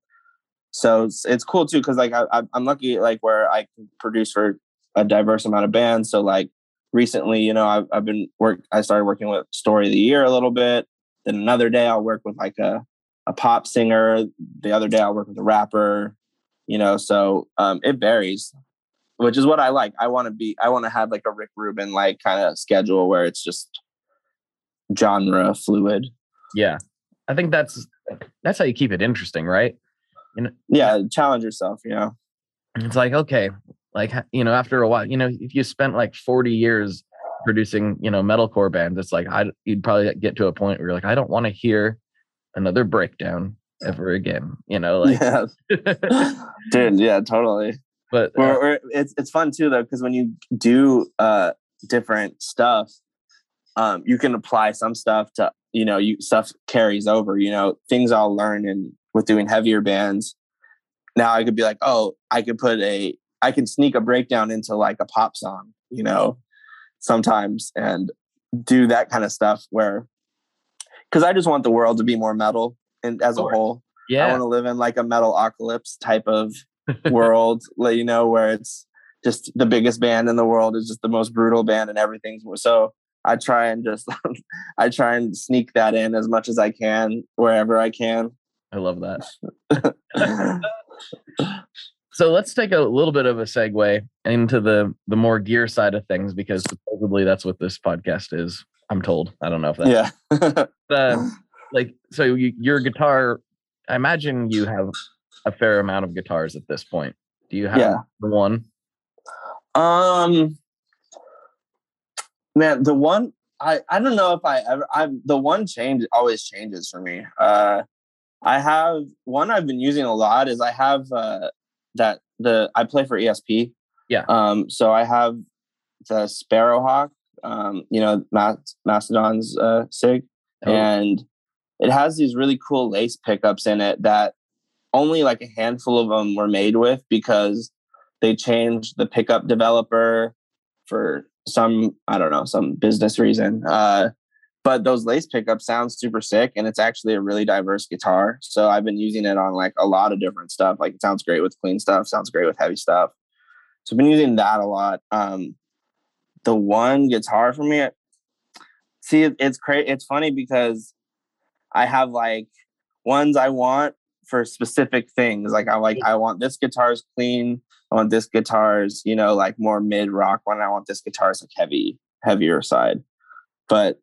Speaker 2: so it's, it's cool too because like I, I'm lucky like where I can produce for a diverse amount of bands. So like recently, you know, I've, I've been work. I started working with Story of the Year a little bit. Then another day I'll work with like a a pop singer. The other day I'll work with a rapper. You know, so um, it varies, which is what I like. I want to be. I want to have like a Rick Rubin like kind of schedule where it's just genre fluid.
Speaker 1: Yeah, I think that's that's how you keep it interesting, right?
Speaker 2: You know, yeah, challenge yourself. You know,
Speaker 1: it's like okay, like you know, after a while, you know, if you spent like forty years producing, you know, metalcore bands, it's like I you'd probably get to a point where you're like, I don't want to hear another breakdown ever again. You know, like
Speaker 2: yeah. dude, yeah, totally. But uh, we're, we're, it's it's fun too though because when you do uh different stuff, um, you can apply some stuff to you know you stuff carries over. You know, things I'll learn and with doing heavier bands. Now I could be like, oh, I could put a I can sneak a breakdown into like a pop song, you know, sometimes and do that kind of stuff where because I just want the world to be more metal and as a whole. Yeah. I want to live in like a metal apocalypse type of world, Let you know, where it's just the biggest band in the world is just the most brutal band and everything's so I try and just I try and sneak that in as much as I can wherever I can.
Speaker 1: I love that. so let's take a little bit of a segue into the the more gear side of things because supposedly that's what this podcast is. I'm told. I don't know if that's
Speaker 2: yeah.
Speaker 1: uh, like so, you, your guitar. I imagine you have a fair amount of guitars at this point. Do you have yeah. one?
Speaker 2: Um, man, the one I I don't know if I ever I the one change always changes for me. Uh, I have one I've been using a lot is I have uh that the I play for ESP.
Speaker 1: Yeah.
Speaker 2: Um, so I have the Sparrowhawk um, you know, Mastodon's uh, SIG. oh. and it has these really cool lace pickups in it that only like a handful of them were made with because they changed the pickup developer for some I don't know some business reason. Uh, but those lace pickups sound super sick, and it's actually a really diverse guitar. So I've been using it on like a lot of different stuff. Like it sounds great with clean stuff, sounds great with heavy stuff. So I've been using that a lot. Um, the one guitar for me, see, it's crazy. It's funny because I have like ones I want for specific things. Like I'm like I want this guitar's clean. I want this guitar's, you know, like more mid rock one. I want this guitar's like heavy, heavier side. But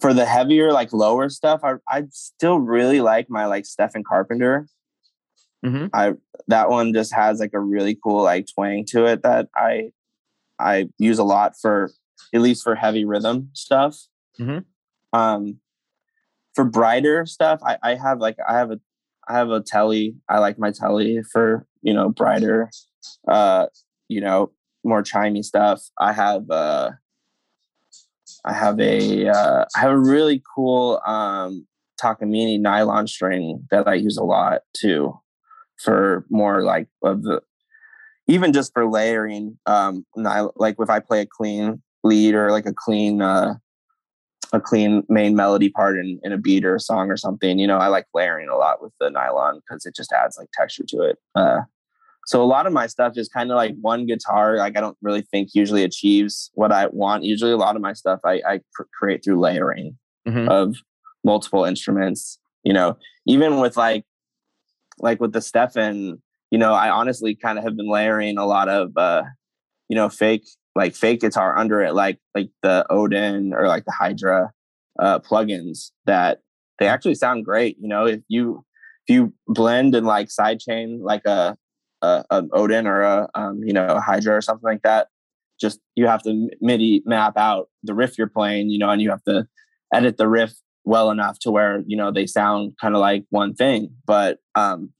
Speaker 2: for the heavier, like lower stuff, I I still really like my like Stephen Carpenter. Mm-hmm. I that one just has like a really cool like twang to it that I I use a lot for at least for heavy rhythm stuff. Mm-hmm. Um, for brighter stuff, I, I have like I have a I have a telly. I like my telly for you know brighter, uh, you know more chimey stuff. I have uh, I have a uh, I have a really cool um, Takamine nylon string that I use a lot too, for more like of the even just for layering. Um, like if I play a clean lead or like a clean uh, a clean main melody part in, in a beat or a song or something. You know, I like layering a lot with the nylon because it just adds like texture to it. Uh, so a lot of my stuff is kind of like one guitar. Like I don't really think usually achieves what I want. Usually, a lot of my stuff I, I cr- create through layering mm-hmm. of multiple instruments. You know, even with like like with the Stefan, you know, I honestly kind of have been layering a lot of uh, you know fake like fake guitar under it, like like the Odin or like the Hydra uh, plugins that they actually sound great. You know, if you if you blend and like sidechain like a, a, a Odin or a um, you know Hydra or something like that, just you have to MIDI map out the riff you're playing. You know, and you have to edit the riff well enough to where you know they sound kind of like one thing, but um,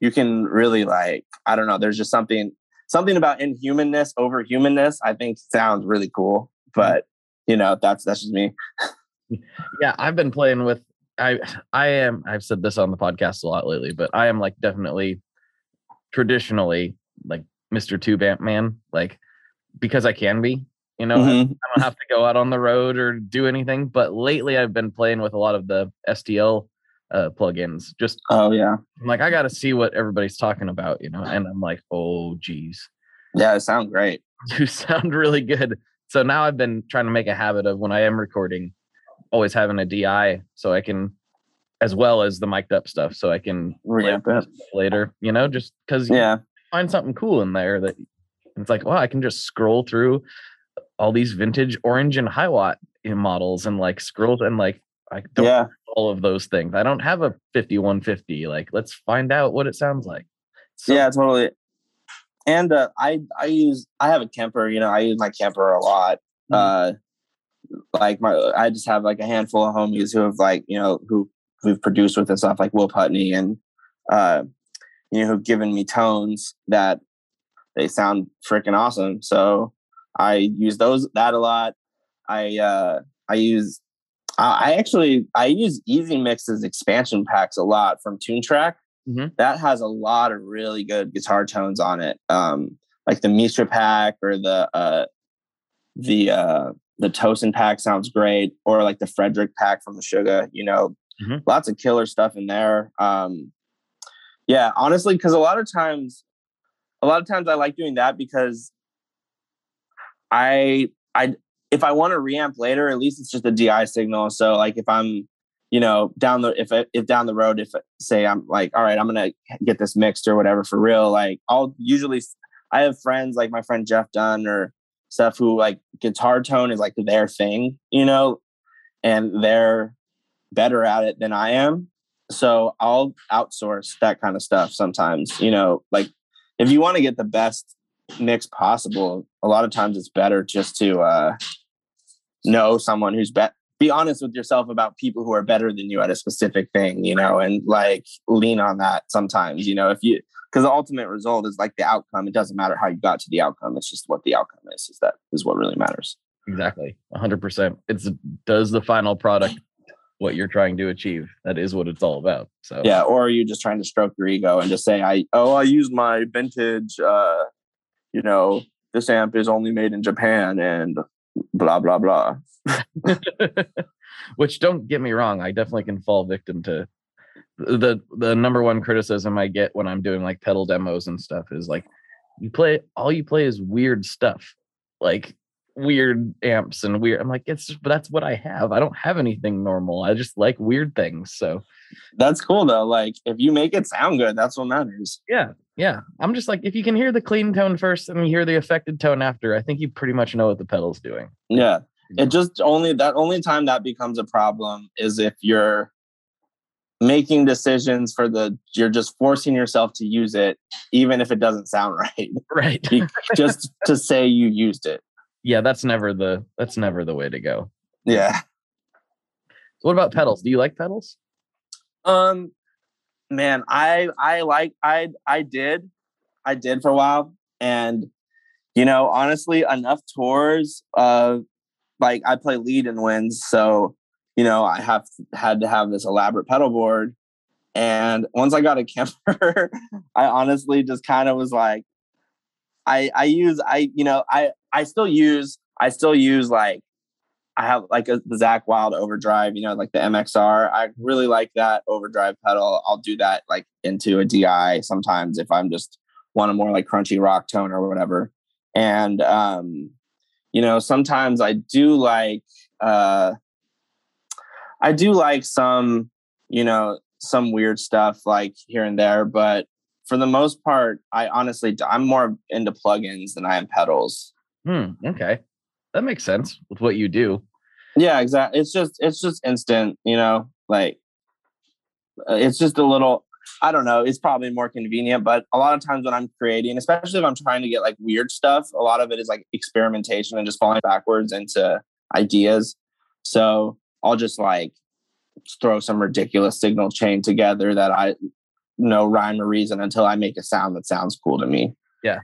Speaker 2: you can really like I don't know. There's just something something about inhumanness over humanness i think sounds really cool but you know that's that's just me
Speaker 1: yeah i've been playing with i i am i've said this on the podcast a lot lately but i am like definitely traditionally like mr two band man like because i can be you know mm-hmm. I, I don't have to go out on the road or do anything but lately i've been playing with a lot of the stl uh, plugins. Just
Speaker 2: oh yeah,
Speaker 1: I'm like I got to see what everybody's talking about, you know. And I'm like, oh geez,
Speaker 2: yeah, it sounds great.
Speaker 1: You sound really good. So now I've been trying to make a habit of when I am recording, always having a DI so I can, as well as the mic'd up stuff, so I can
Speaker 2: reamp it
Speaker 1: later. You know, just because
Speaker 2: yeah,
Speaker 1: find something cool in there that it's like, wow, I can just scroll through all these vintage orange and Hiwatt models and like scroll and like I don't yeah. all of those things. I don't have a 5150. Like, let's find out what it sounds like.
Speaker 2: So, yeah, totally. And uh, I I use I have a Kemper. You know, I use my Kemper a lot. Mm-hmm. Uh, like my I just have like a handful of homies who have like you know who who've produced with and stuff like Will Putney and uh, you know who've given me tones that they sound freaking awesome. So I use those that a lot. I uh, I use I actually I use EZmix's expansion packs a lot from Toontrack. Mm-hmm. That has a lot of really good guitar tones on it. Um, like the Misha pack or the uh, the uh, the Tosin pack sounds great, or like the Fredrik pack from Meshuggah. You know, mm-hmm. lots of killer stuff in there. Um, yeah, honestly, because a lot of times, a lot of times I like doing that because I I if I want to reamp later, at least it's just a DI signal. So like if I'm, you know, down the if if down the road, if say I'm like, all right, I'm gonna get this mixed or whatever for real, like I'll usually I have friends like my friend Jeff Dunn or stuff who like guitar tone is like their thing, you know, and they're better at it than I am. So I'll outsource that kind of stuff sometimes, you know, like if you want to get the best mix possible, a lot of times it's better just to uh know someone who's better. be honest with yourself about people who are better than you at a specific thing, you know, and like lean on that sometimes, you know, if you because the ultimate result is like the outcome. It doesn't matter how you got to the outcome. It's just what the outcome is. Is that is what really matters.
Speaker 1: Exactly. hundred percent. It's does the final product what you're trying to achieve. That is what it's all about. So
Speaker 2: Yeah, or are you just trying to stroke your ego and just say, "I oh, I use my vintage, uh, you know, this amp is only made in Japan and blah blah blah."
Speaker 1: Which don't get me wrong, I definitely can fall victim to the the number one criticism I get when I'm doing like pedal demos and stuff is like you play all you play is weird stuff. Like weird amps and weird. I'm like, it's that's what I have. I don't have anything normal. I just like weird things. So
Speaker 2: That's cool though. Like if you make it sound good, that's what matters.
Speaker 1: yeah, yeah. I'm just like, if you can hear the clean tone first and you hear the affected tone after, I think you pretty much know what the pedal's doing.
Speaker 2: Yeah. It just only that only time that becomes a problem is if you're making decisions for the you're just forcing yourself to use it even if it doesn't sound right
Speaker 1: Right.
Speaker 2: Just to say you used it
Speaker 1: yeah, that's never the that's never the way to go.
Speaker 2: yeah
Speaker 1: So what about pedals? Do you like pedals?
Speaker 2: um man i i like i i did i did for a while and you know honestly enough tours uh like i play lead and Winds so you know i have had to have this elaborate pedal board and once i got a Kemper i honestly just kind of was like i i use i you know i i still use i still use like I have like a, the Zakk Wylde overdrive, you know, like the MXR. I really like that overdrive pedal. I'll do that like into a DI sometimes if I'm just want a more like crunchy rock tone or whatever. And um, you know, sometimes I do like uh I do like some, you know, some weird stuff like here and there, but for the most part, I honestly I'm more into plugins than I am pedals.
Speaker 1: Hmm. Okay. That makes sense with what you do.
Speaker 2: Yeah, exactly. It's just it's just instant, you know, like uh, it's just a little I don't know, it's probably more convenient, but a lot of times when I'm creating, especially if I'm trying to get like weird stuff, a lot of it is like experimentation and just falling backwards into ideas. So, I'll just like throw some ridiculous signal chain together that I no rhyme or reason until I make a sound that sounds cool to me.
Speaker 1: Yeah.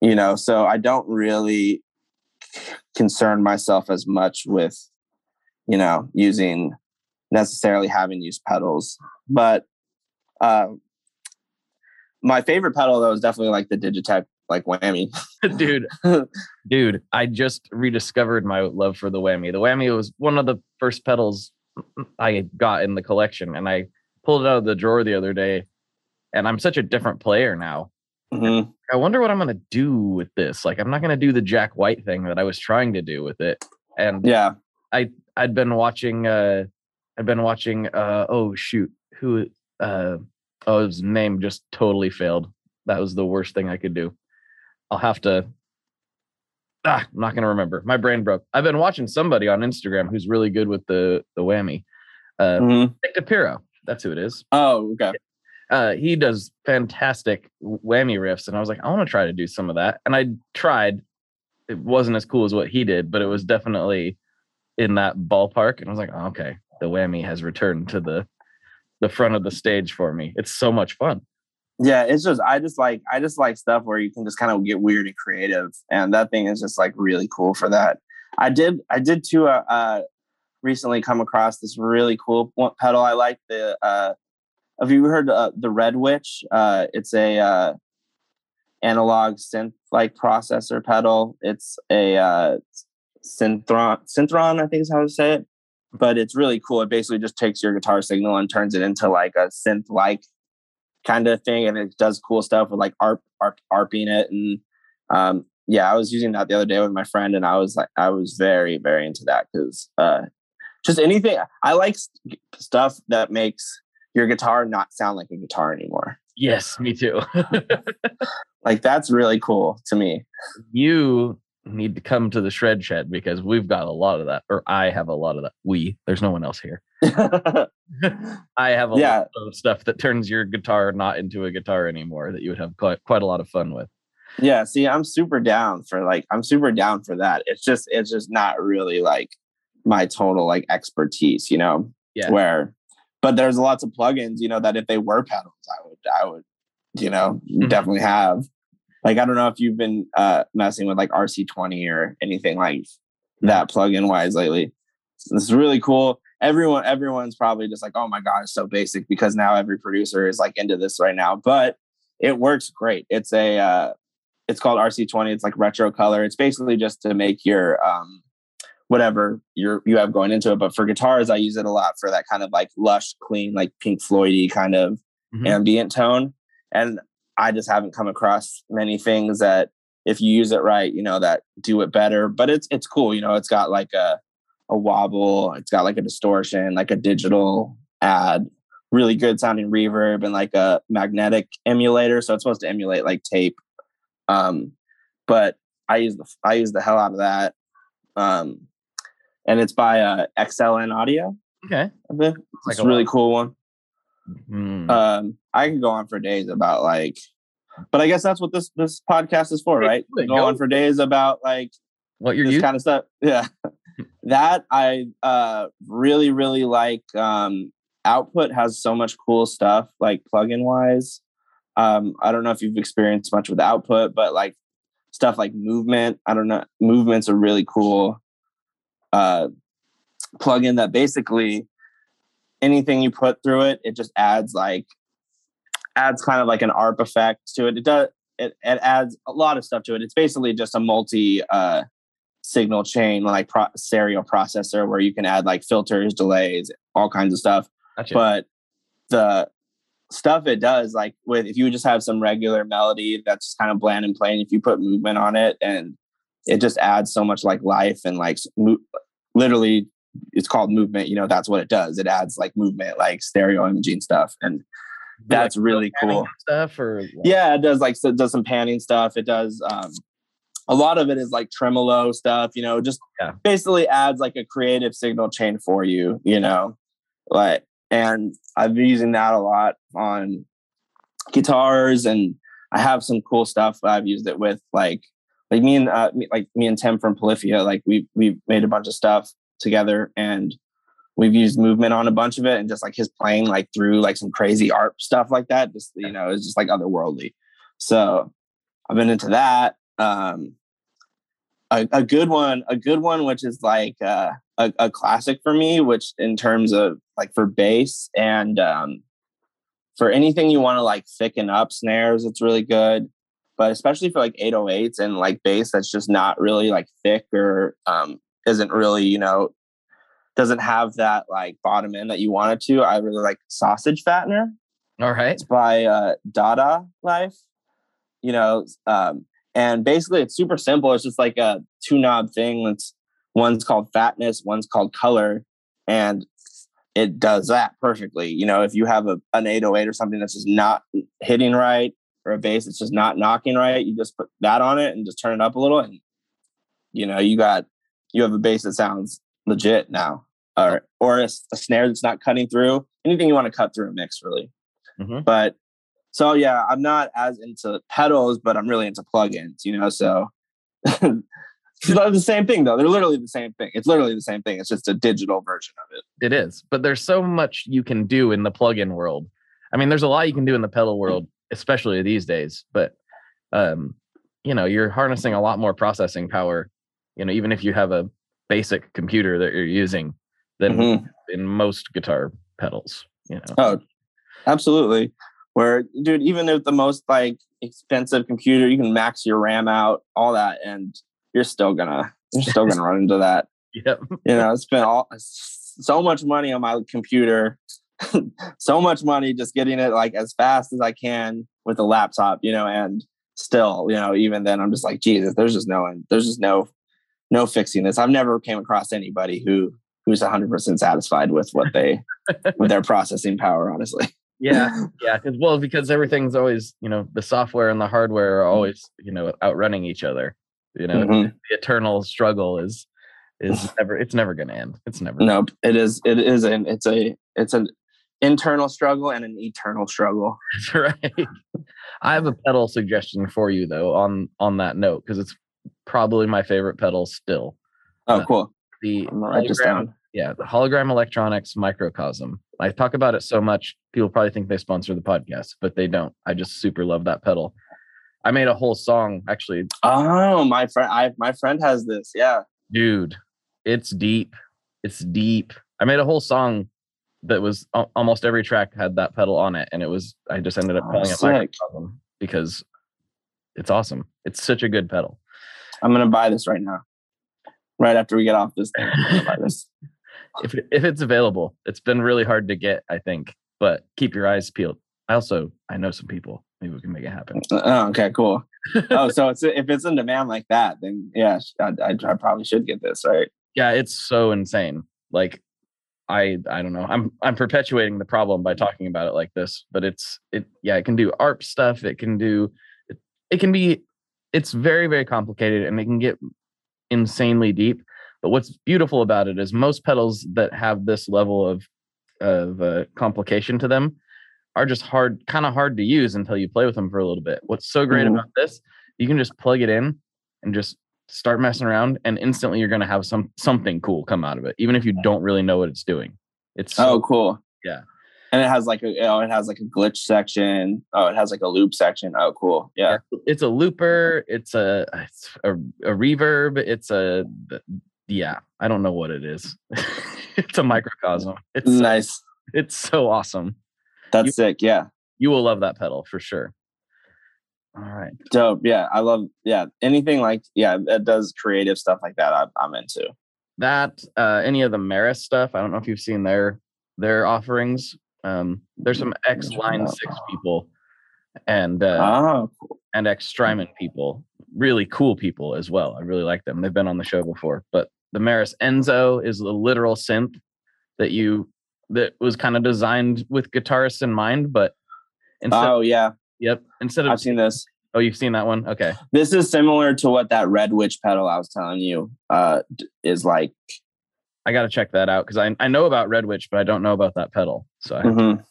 Speaker 2: You know, so I don't really concern myself as much with you know, using necessarily having used pedals. But uh, my favorite pedal though is definitely like the Digitech like whammy.
Speaker 1: dude, dude, I just rediscovered my love for the whammy. The whammy was one of the first pedals I got in the collection, and I pulled it out of the drawer the other day. And I'm such a different player now.
Speaker 2: Mhm.
Speaker 1: I wonder what I'm gonna do with this. Like, I'm not gonna do the Jack White thing that I was trying to do with it. And
Speaker 2: Yeah.
Speaker 1: I I'd been watching uh I'd been watching uh oh shoot who uh oh his name just totally failed. That was the worst thing I could do. I'll have to ah, I'm not gonna remember. My brain broke. I've been watching somebody on Instagram who's really good with the the whammy. Uh
Speaker 2: Mhm.
Speaker 1: Nick DePiro. That's who it is.
Speaker 2: Oh, okay.
Speaker 1: Uh he does fantastic whammy riffs, and I was like, I want to try to do some of that. And I tried. It wasn't as cool as what he did, but it was definitely in that ballpark and I was like, oh, okay, the whammy has returned to the the front of the stage for me. It's so much fun.
Speaker 2: Yeah, it's just I just like I just like stuff where you can just kind of get weird and creative, and that thing is just like really cool for that. I did I did too. Uh, uh recently come across this really cool pedal. I like the. uh Have you heard uh, the Red Witch? Uh It's a uh analog synth like processor pedal. It's a uh synthron synthron I think is how to say it. But it's really cool. It basically just takes your guitar signal and turns it into like a synth like kind of thing and it does cool stuff with like arp, arp arping it and um yeah i was using that the other day with my friend and i was like i was very very into that because uh just anything i like s- stuff that makes your guitar not sound like a guitar anymore
Speaker 1: Yes, me too.
Speaker 2: like that's really cool to me
Speaker 1: you need to come to the shred shed because we've got a lot of that, or I have a lot of that. We, there's no one else here. I have a
Speaker 2: Yeah.
Speaker 1: lot of stuff that turns your guitar not into a guitar anymore that you would have quite, quite a lot of fun with.
Speaker 2: yeah see i'm super down for like i'm super down for that it's just it's just not really like my total like expertise you know
Speaker 1: Yeah.
Speaker 2: where but there's lots of plugins you know that if they were pedals i would i would you know
Speaker 1: Mhm.
Speaker 2: definitely have like i don't know if you've been uh messing with like rc20 or anything like that plugin wise lately this is really cool everyone everyone's probably just like, oh my god, it's so basic because now every producer is like into this right now. But it works great. It's a uh, it's called RC20. It's like retro color. It's basically just to make your um, whatever you're you have going into it. But for guitars, I use it a lot for that kind of like lush, clean, like Pink Floydy kind of mm-hmm. ambient tone. And I just haven't come across many things that if you use it right, you know, that do it better. But it's it's cool. You know, it's got like a a wobble, it's got like a distortion, like a digital add, really good sounding reverb and like a magnetic emulator. So it's supposed to emulate like tape. Um, but I use the I use the hell out of that. Um, and it's by uh, XLN Audio.
Speaker 1: Okay,
Speaker 2: it's like a really cool one. Mm. Um, I can go on for days about like, but I guess that's what this this podcast is for, right? Go, go on for days about like
Speaker 1: what you're
Speaker 2: this kind of stuff. Yeah, that I uh really really like. Um, Output has so much cool stuff like plugin wise. Um, I don't know if you've experienced much with Output, but like stuff like Movement, I don't know, Movement's a really cool uh plugin that basically anything you put through it, it just adds like adds kind of like an ARP effect to it. It does it, it adds a lot of stuff to it. It's basically just a multi uh, signal chain like pro- stereo processor where you can add like filters, delays, all kinds of stuff. Gotcha. But the stuff it does, like with if you just have some regular melody that's just kind of bland and plain, if you put movement on it and it just adds so much like life and like literally it's called movement. You know, that's what it does. It adds like movement, like stereo imaging stuff, and that's like really cool
Speaker 1: stuff. Or
Speaker 2: yeah, it does like so it does some panning stuff. It does. um a lot of it is like tremolo stuff. You know, just yeah. basically adds like a creative signal chain for you. You know, like and I've been using that a lot on guitars and I have some cool stuff I've used it with like like me and uh, me, like me and Tim from Polyphia like we we made a bunch of stuff together and we've used movement on a bunch of it and just like his playing like through like some crazy art stuff like that just you know it's just like otherworldly. So i've been into that um a, a good one a good one which is like uh, a, a classic for me which in terms of like for bass and um for anything you want to like thicken up snares it's really good but especially for like 808s and like bass that's just not really like thick or um isn't really, you know, doesn't have that like bottom end that you want it to. I really like Sausage Fattener.
Speaker 1: All right.
Speaker 2: It's by uh, Dada Life. You know, um, and basically it's super simple. It's just like a two knob thing. That's one's called fatness, one's called color, and it does that perfectly. You know, if you have a, an 808 or something that's just not hitting right, or a bass that's just not knocking right, you just put that on it and just turn it up a little, and you know, you got you have a bass that sounds legit now, or or a, a snare that's not cutting through. Anything you want to cut through a mix, really. Mm-hmm. But so yeah, I'm not as into pedals, but I'm really into plugins. You know, so. They're the same thing though. They're literally the same thing. It's literally the same thing. It's just a digital version of it.
Speaker 1: It is. But there's so much you can do in the plugin world. I mean, there's a lot you can do in the pedal world, especially these days. But um, you know, you're harnessing a lot more processing power you know even if you have a basic computer that you're using than mm-hmm. in most guitar pedals you know
Speaker 2: oh absolutely where dude even if the most like expensive computer you can max your ram out all that and you're still gonna you're still gonna run into that
Speaker 1: yep
Speaker 2: you know spent all so much money on my computer so much money just getting it like as fast as i can with a laptop you know and still you know even then i'm just like jesus there's just no end, there's just no no fixing this. I've never came across anybody who who's 100% satisfied with what they with their processing power honestly
Speaker 1: yeah yeah because well because everything's always you know the software and the hardware are always you know outrunning each other you know mm-hmm. the eternal struggle is is never it's never going to end it's never
Speaker 2: nope it is it is an it's a it's an internal struggle and an eternal struggle
Speaker 1: that's right i have a pedal suggestion for you though on on that note because it's probably my favorite pedal still.
Speaker 2: Oh, uh, cool.
Speaker 1: The hologram, yeah, the hologram electronics microcosm. I talk about it so much, people probably think they sponsor the podcast, but they don't. I just super love that pedal. I made a whole song actually.
Speaker 2: Oh, my friend, I my friend has this. Yeah,
Speaker 1: dude, it's deep. It's deep. I made a whole song that was almost every track had that pedal on it, and it was I just ended up
Speaker 2: Oh,
Speaker 1: calling it
Speaker 2: sick.
Speaker 1: microcosm because it's awesome. It's such a good pedal.
Speaker 2: I'm gonna buy this right now. Right after we get off this thing, I'm buy this.
Speaker 1: If it- if it's available, it's been really hard to get, I think. But keep your eyes peeled. I also I know some people. Maybe we can make it happen.
Speaker 2: Uh, oh, okay, cool. Oh, so it's if it's in demand like that, then yeah, I, I, I probably should get this, right?
Speaker 1: yeah, it's so insane. Like I I don't know. I'm I'm perpetuating the problem by talking about it like this, but it's it yeah, it can do ARP stuff, it can do it, it can be it's very very complicated and it can get insanely deep. But what's beautiful about it is most pedals that have this level of of uh, complication to them are just hard kind of hard to use until you play with them for a little bit. What's so great
Speaker 2: Mhm.
Speaker 1: about this, you can just plug it in and just start messing around and instantly you're going to have some something cool come out of it even if you don't really know what it's doing it's so,
Speaker 2: Oh, cool.
Speaker 1: Yeah.
Speaker 2: And it has like a oh, it has like a glitch section. Oh, it has like a loop section. Oh, cool. Yeah.
Speaker 1: it's a looper it's a uh, it's a, a reverb it's a yeah i don't know what it is it's a microcosm it's so-
Speaker 2: Nice.
Speaker 1: it's so awesome
Speaker 2: That's
Speaker 1: You-
Speaker 2: sick. Yeah.
Speaker 1: you will love that pedal for sure all right
Speaker 2: Dope. Yeah. I love yeah. Anything like yeah, that does creative stuff like that. I, I'm into.
Speaker 1: that uh any of the Meris stuff i don't know if you've seen their their offerings um there's some X line six people and uh
Speaker 2: Oh,
Speaker 1: and X Strymon people, really cool people as well. I really like them. They've been on the show before. But the Meris Enzo is a literal synth that you that was kind of designed with guitarists in mind, but instead,
Speaker 2: oh yeah.
Speaker 1: Yep, instead of
Speaker 2: I've seen this.
Speaker 1: oh, you've seen that one. Okay,
Speaker 2: This is similar to what that Red Witch pedal I was telling you uh is like.
Speaker 1: I got to check that out because I I know about Red Witch, but I don't know about that pedal. So I have to-
Speaker 2: Mhm.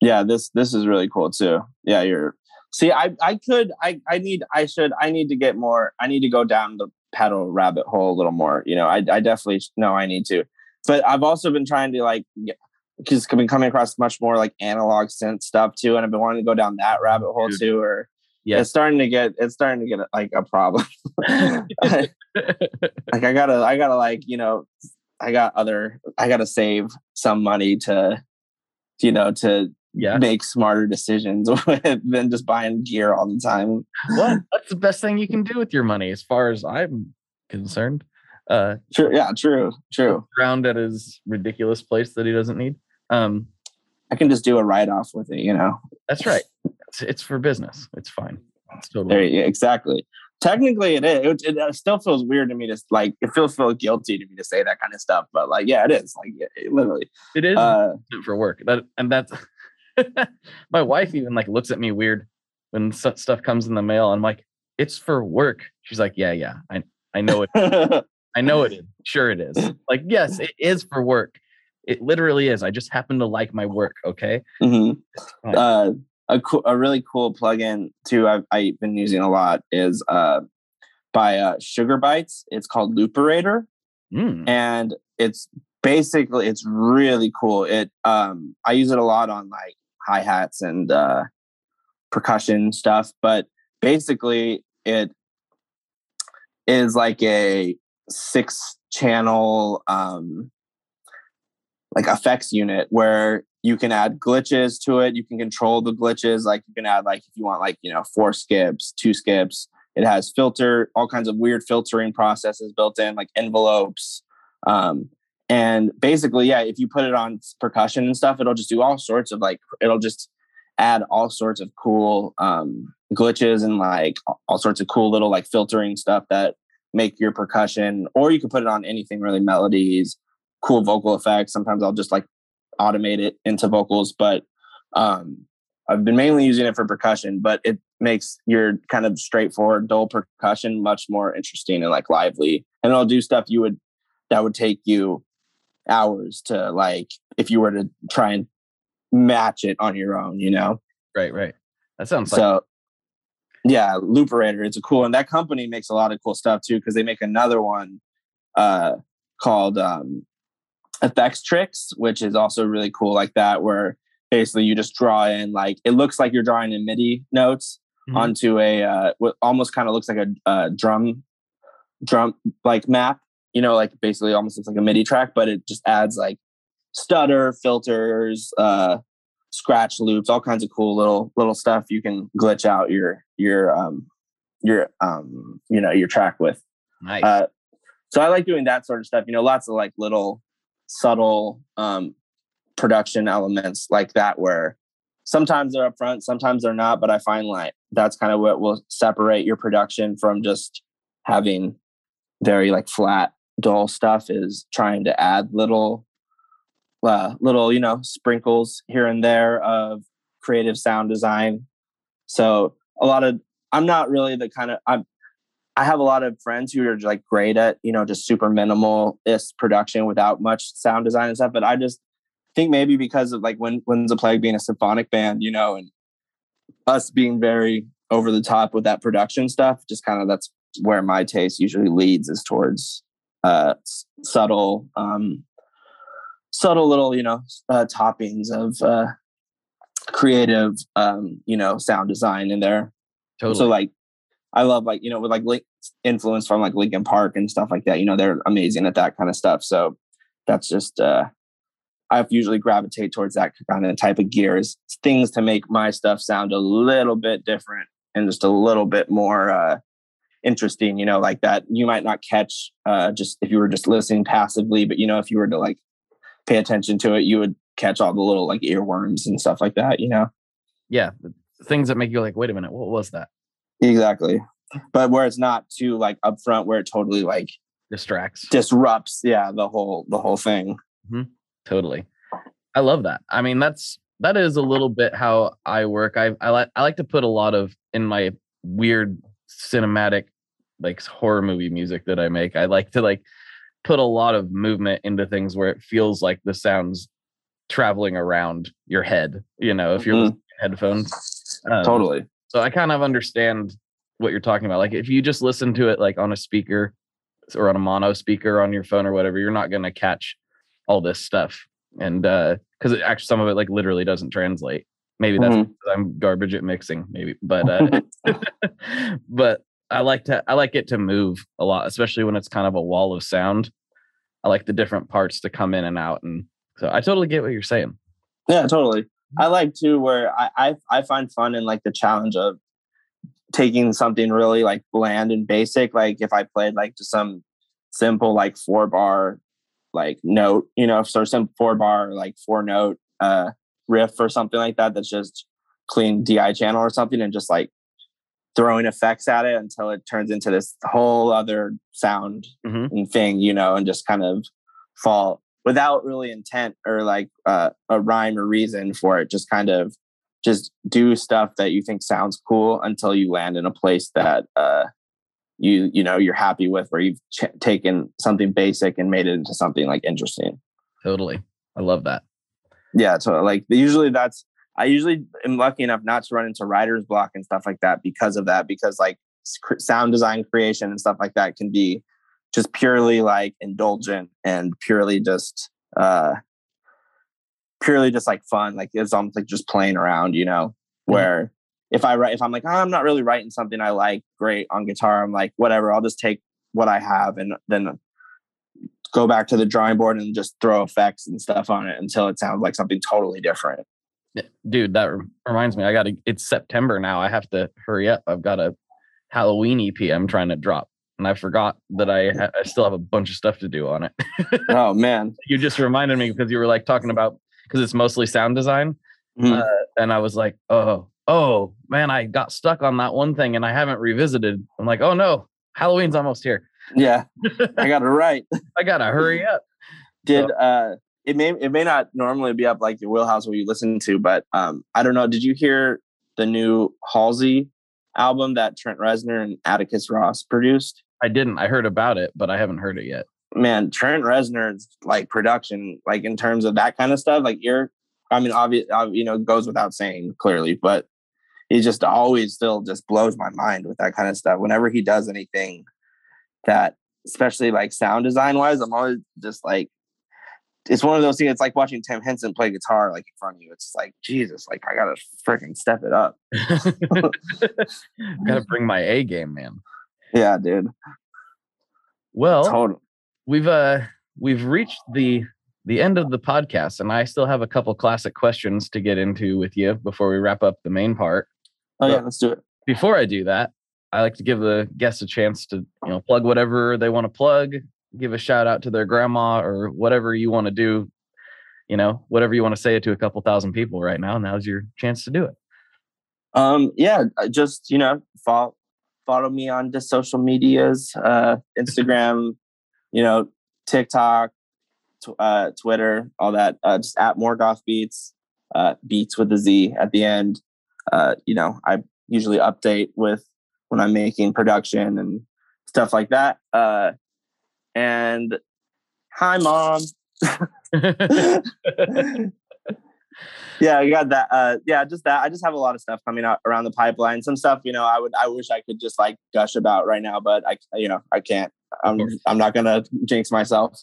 Speaker 2: Yeah, this this is really cool too. Yeah, you're see, I I could I I need I should I need to get more. I need to go down the pedal rabbit hole a little more. You know, I I definitely know I need to. But I've also been trying to like because I've been coming across much more like analog synth stuff too, and I've been wanting to go down that rabbit hole
Speaker 1: Dude.
Speaker 2: too. Or
Speaker 1: Yeah.
Speaker 2: it's starting to get it's starting to get like a problem. like I gotta I gotta like you know I got other I gotta save some money to you know to
Speaker 1: yeah.
Speaker 2: make smarter decisions than just buying gear all the time.
Speaker 1: What? That's the best thing you can do with your money, as far as I'm concerned. Uh,
Speaker 2: True. Yeah. True. True.
Speaker 1: ground at his ridiculous place that he doesn't need. Um,
Speaker 2: I can just do a write off with it. You know.
Speaker 1: That's right. It's, it's for business. It's fine. It's totally
Speaker 2: There. Yeah, exactly. Technically, it is. It, it still feels weird to me to like. It feels feel guilty to me to say that kind of stuff. But like, yeah, it is. Like, it, it literally.
Speaker 1: it is
Speaker 2: Uh,
Speaker 1: for work. That and that's my wife even like looks at me weird when stuff comes in the mail. I'm like, it's for work. She's like, yeah, yeah, I I know it. I know it is. Sure, it is. Like, yes, it is for work. It literally is. I just happen to like my work. Okay.
Speaker 2: mhm. uh, a cool, a really cool plugin too. I've, I've been using a lot is uh, by uh, Sugar Bytes. It's called Looperator.
Speaker 1: Mm,
Speaker 2: and it's basically it's really cool it um i use it a lot on like hi-hats and uh percussion stuff but basically it is like a six channel um like effects unit where you can add glitches to it you can control the glitches like you can add like if you want like you know four skips two skips it has filter all kinds of weird filtering processes built in like envelopes um and basically yeah if you put it on percussion and stuff it'll just do all sorts of like it'll just add all sorts of cool um glitches and like all sorts of cool little like filtering stuff that make your percussion or you can put it on anything really melodies cool vocal effects. Sometimes i'll just like automate it into vocals but um i've been mainly using it for percussion but it makes your kind of straightforward dull percussion much more interesting and like lively. And it'll do stuff you would that would take you hours to like if you were to try and match it on your own you know?
Speaker 1: Right, right. That sounds like
Speaker 2: so yeah looperator it's a cool and that company makes a lot of cool stuff too because they make another one uh called um Effectrix which is also really cool like that where basically you just draw in like it looks like you're drawing in midi notes
Speaker 1: Mhm.
Speaker 2: onto a uh what almost kind of looks like a, a drum drum like map you know, like basically almost looks like a MIDI track, but it just adds like stutter, filters, uh, scratch loops, all kinds of cool little little stuff you can glitch out your your um your um you know your track with.
Speaker 1: Nice.
Speaker 2: Uh, so I like doing that sort of stuff. You know, lots of like little subtle um production elements like that where sometimes they're upfront, sometimes they're not, but I find like that's kind of what will separate your production from just having very like flat dull stuff is trying to add little uh, little you know sprinkles here and there of creative sound design. So a lot of i'm not really the kind of i'm i have a lot of friends who are like great at you know just super minimalist production without much sound design and stuff but i just think maybe because of like when Winds of Plague being a symphonic band you know and us being very over the top with that production stuff just kind of that's where my taste usually leads is towards uh subtle um subtle little you know uh, toppings of uh creative um you know sound design in there
Speaker 1: totally.
Speaker 2: so like i love like you know with like influence from like linkin park and stuff like that you know they're amazing at that kind of stuff so that's just uh i usually gravitate towards that kind of type of gears things to make my stuff sound a little bit different and just a little bit more uh interesting you know like that you might not catch uh just if you were just listening passively but you know if you were to like pay attention to it you would catch all the little like earworms and stuff like that you know
Speaker 1: yeah. Things that make you like, wait a minute, what was that?
Speaker 2: Exactly but where it's not too like upfront where it totally like
Speaker 1: Distracts.
Speaker 2: disrupts yeah the whole the whole thing
Speaker 1: Totally. I love that. I mean, that's that is a little bit how I work. I I like I like to put a lot of in my weird cinematic like horror movie music that I make. I like to like put a lot of movement into things where it feels like the sounds traveling around your head, you know, if you're
Speaker 2: Mhm.
Speaker 1: headphones. Um,
Speaker 2: totally
Speaker 1: So I kind of understand what you're talking about. Like if you just listen to it like on a speaker or on a mono speaker on your phone or whatever, you're not going to catch all this stuff. And uh because it actually some of it like literally doesn't translate. Maybe that's
Speaker 2: Mhm.
Speaker 1: because I'm garbage at mixing, maybe. But uh but I like to I like it to move a lot, especially when it's kind of a wall of sound. I like the different parts to come in and out. And so I totally get what you're saying.
Speaker 2: Yeah, totally. I like too where I, I I find fun in like the challenge of taking something really like bland and basic. Like if I played like just some simple like four bar like note, you know, so some four bar like four note uh riff or something like that that's just clean DI channel or something and just like throwing effects at it until it turns into this whole other sound
Speaker 1: Mhm.
Speaker 2: and thing, you know, and just kind of fall without really intent or like uh, a rhyme or reason for it. Just kind of just do stuff that you think sounds cool until you land in a place that uh, you you know you're happy with, where you've ch- taken something basic and made it into something like interesting.
Speaker 1: Totally. I love that.
Speaker 2: Yeah, so like usually that's I usually am lucky enough not to run into writer's block and stuff like that because of that. Because like sound design creation and stuff like that can be just purely like indulgent and purely just uh purely just like fun. Like it's almost like just playing around, you know. Where if I write, if I'm like, oh, I'm not really writing something I like great on guitar, I'm like, whatever. I'll just take what I have and then go back to the drawing board and just throw effects and stuff on it until it sounds like something totally different.
Speaker 1: Dude, that reminds me. I got to, it's September now. I have to hurry up. I've got a Halloween EP I'm trying to drop. And I forgot that I, ha- I still have a bunch of stuff to do on it.
Speaker 2: Oh man.
Speaker 1: you just reminded me because you were like talking about, because it's mostly sound design.
Speaker 2: Mhm.
Speaker 1: Uh, and I was like, oh, oh, man, I got stuck on that one thing and I haven't revisited. I'm like, oh no, Halloween's almost here.
Speaker 2: Yeah. I got it right.
Speaker 1: I got to hurry up.
Speaker 2: Did uh it may it may not normally be up like your wheelhouse where you listen to, but um I don't know. Did you hear the new Halsey album that Trent Reznor and Atticus Ross produced?
Speaker 1: I didn't. I heard about it, but I haven't heard it yet.
Speaker 2: Man, Trent Reznor's like production, like in terms of that kind of stuff, like you're I mean, obvious, you know, goes without saying clearly, but he just always still just blows my mind with that kind of stuff. Whenever he does anything that, especially like sound design wise, I'm always just like, it's one of those things. It's like watching Tim Henson play guitar like in front of you. It's like Jesus, like I gotta freaking step it up.
Speaker 1: Got to bring my A game, man.
Speaker 2: Yeah, dude.
Speaker 1: Well,
Speaker 2: Total.
Speaker 1: we've uh we've reached the the end of the podcast, and I still have a couple classic questions to get into with you before we wrap up the main part.
Speaker 2: Oh yeah, let's do it.
Speaker 1: Before I do that, I like to give the guests a chance to you know plug whatever they want to plug, give a shout out to their grandma or whatever you want to do. You know, whatever you want to say it to a couple thousand people right now. Now's your chance to do it.
Speaker 2: Um, yeah, just you know follow follow me on the social medias, uh, Instagram, you know, TikTok, tw- uh, Twitter, all that. Uh, just at Morgoth Beats, uh, Beats with a Z at the end. Uh, you know, I usually update with when I'm making production and stuff like that. Uh, and hi, mom. yeah, I got that. Uh, yeah, just that. I just have a lot of stuff coming out around the pipeline. Some stuff, you know, I would, I wish I could just like gush about right now, but I, you know, I can't. I'm. I'm not gonna jinx myself.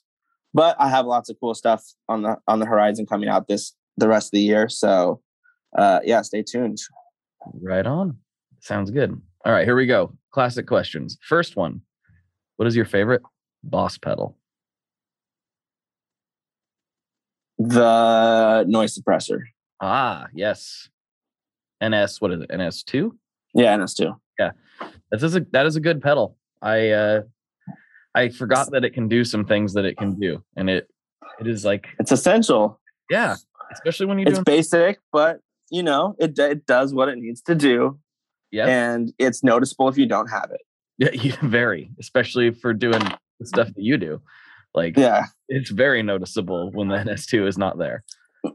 Speaker 2: But I have lots of cool stuff on the on the horizon coming out this the rest of the year. So, uh, yeah, stay tuned.
Speaker 1: Right on. Sounds good. All right, here we go. Classic questions. First one What is your favorite boss pedal?
Speaker 2: The noise suppressor.
Speaker 1: Ah, yes. NS, what is it? NS2?
Speaker 2: Yeah, NS2. Yeah.
Speaker 1: That is a that is a good pedal. I uh I forgot that it can do some things that it can do. And it it is like,
Speaker 2: It's essential.
Speaker 1: yeah, especially when you're
Speaker 2: It's basic, but you know, it it does what it needs to do,
Speaker 1: yeah,
Speaker 2: and it's noticeable if you don't have it.
Speaker 1: yeah, you very, especially for doing the stuff that you do. Like
Speaker 2: Yeah.
Speaker 1: it's very noticeable when the NS2 is not there.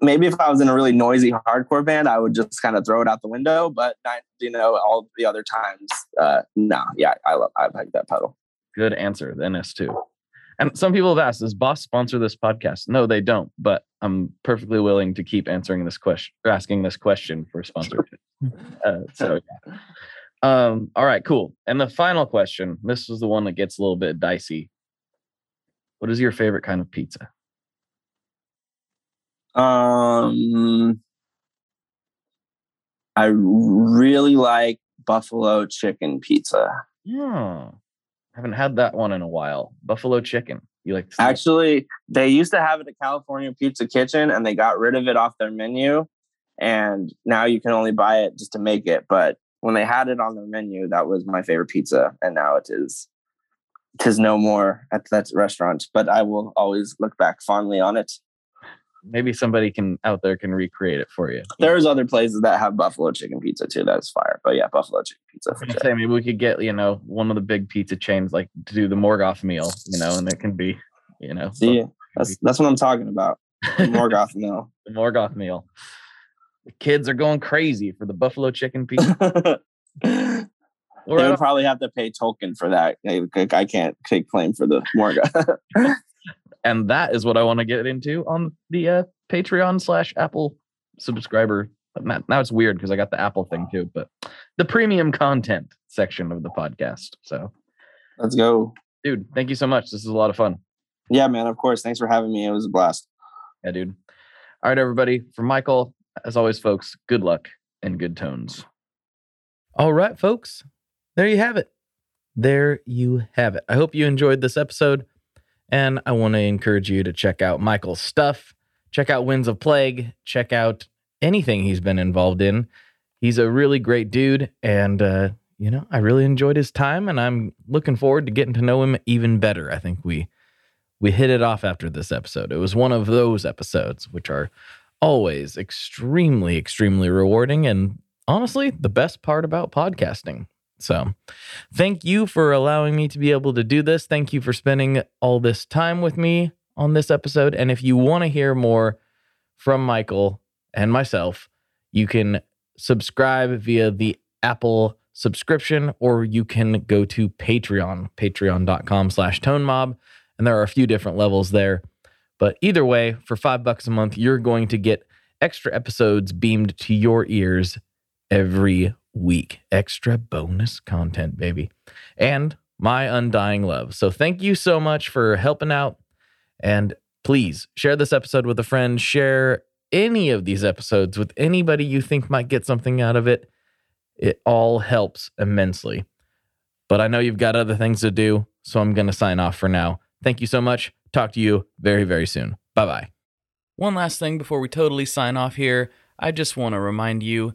Speaker 2: maybe if I was in a really noisy hardcore band, I would just kind of throw it out the window. But not, you know, all the other times, uh, no, yeah, I love, I like that pedal.
Speaker 1: Good answer, the NS2. And some people have asked, does Boss sponsor this podcast? No, they don't, but I'm perfectly willing to keep answering this question or asking this question for sponsorship. uh, so, yeah. Um, all right, cool. And the final question this was the one that gets a little bit dicey. What is your favorite kind of pizza?
Speaker 2: Um, I really like buffalo chicken pizza.
Speaker 1: Hmm. Haven't had that one in a while. Buffalo chicken. You like to
Speaker 2: Actually, they used to have it at California Pizza Kitchen, and they got rid of it off their menu. And now you can only buy it just to make it. But when they had it on their menu, that was my favorite pizza, and now it is. Tis no more at that restaurant, but I will always look back fondly on it.
Speaker 1: maybe somebody can out there can recreate it for you.
Speaker 2: There's other places that have buffalo chicken pizza too. That's fire. But yeah, buffalo chicken pizza for sure.
Speaker 1: say maybe we could get you know one of the big pizza chains like to do the Morgoth meal, you know, and it can be, you know,
Speaker 2: See, that's that's what I'm talking about. Morgoth meal.
Speaker 1: the Morgoth meal. The kids are going crazy for the buffalo chicken pizza.
Speaker 2: they
Speaker 1: Or
Speaker 2: would probably have to pay token for that. I I can't take claim for the Morgoth.
Speaker 1: and that is what I want to get into on the uh, Patreon slash Apple subscriber. Now, now it's weird because I got the Apple thing too, but the premium content section of the podcast. So,
Speaker 2: Let's go.
Speaker 1: dude, thank you so much. This is a lot of fun.
Speaker 2: Yeah, man. Of course. Thanks for having me. It was a blast.
Speaker 1: Yeah, dude. All right, everybody. For Michael, as always, folks, good luck and good tones. All right, folks. There you have it. There you have it. I hope you enjoyed this episode. And I want to encourage you to check out Michael's stuff, check out Winds of Plague, check out anything he's been involved in. He's a really great dude. And, uh, you know, I really enjoyed his time and I'm looking forward to getting to know him even better. I think we we hit it off after this episode. It was one of those episodes which are always extremely, extremely rewarding and honestly the best part about podcasting. So, thank you for allowing me to be able to do this. Thank you for spending all this time with me on this episode. And if you want to hear more from Michael and myself, you can subscribe via the Apple subscription or you can go to Patreon, patreon.com slash tone mob. And there are a few different levels there. But either way, for five bucks a month, you're going to get extra episodes beamed to your ears every week. Extra bonus content, baby. And my undying love. So thank you so much for helping out. And please share this episode with a friend. Share any of these episodes with anybody you think might get something out of it. It all helps immensely. But I know you've got other things to do. So I'm going to sign off for now. Thank you so much. Talk to you very, very soon. Bye bye. One last thing before we totally sign off here. I just want to remind you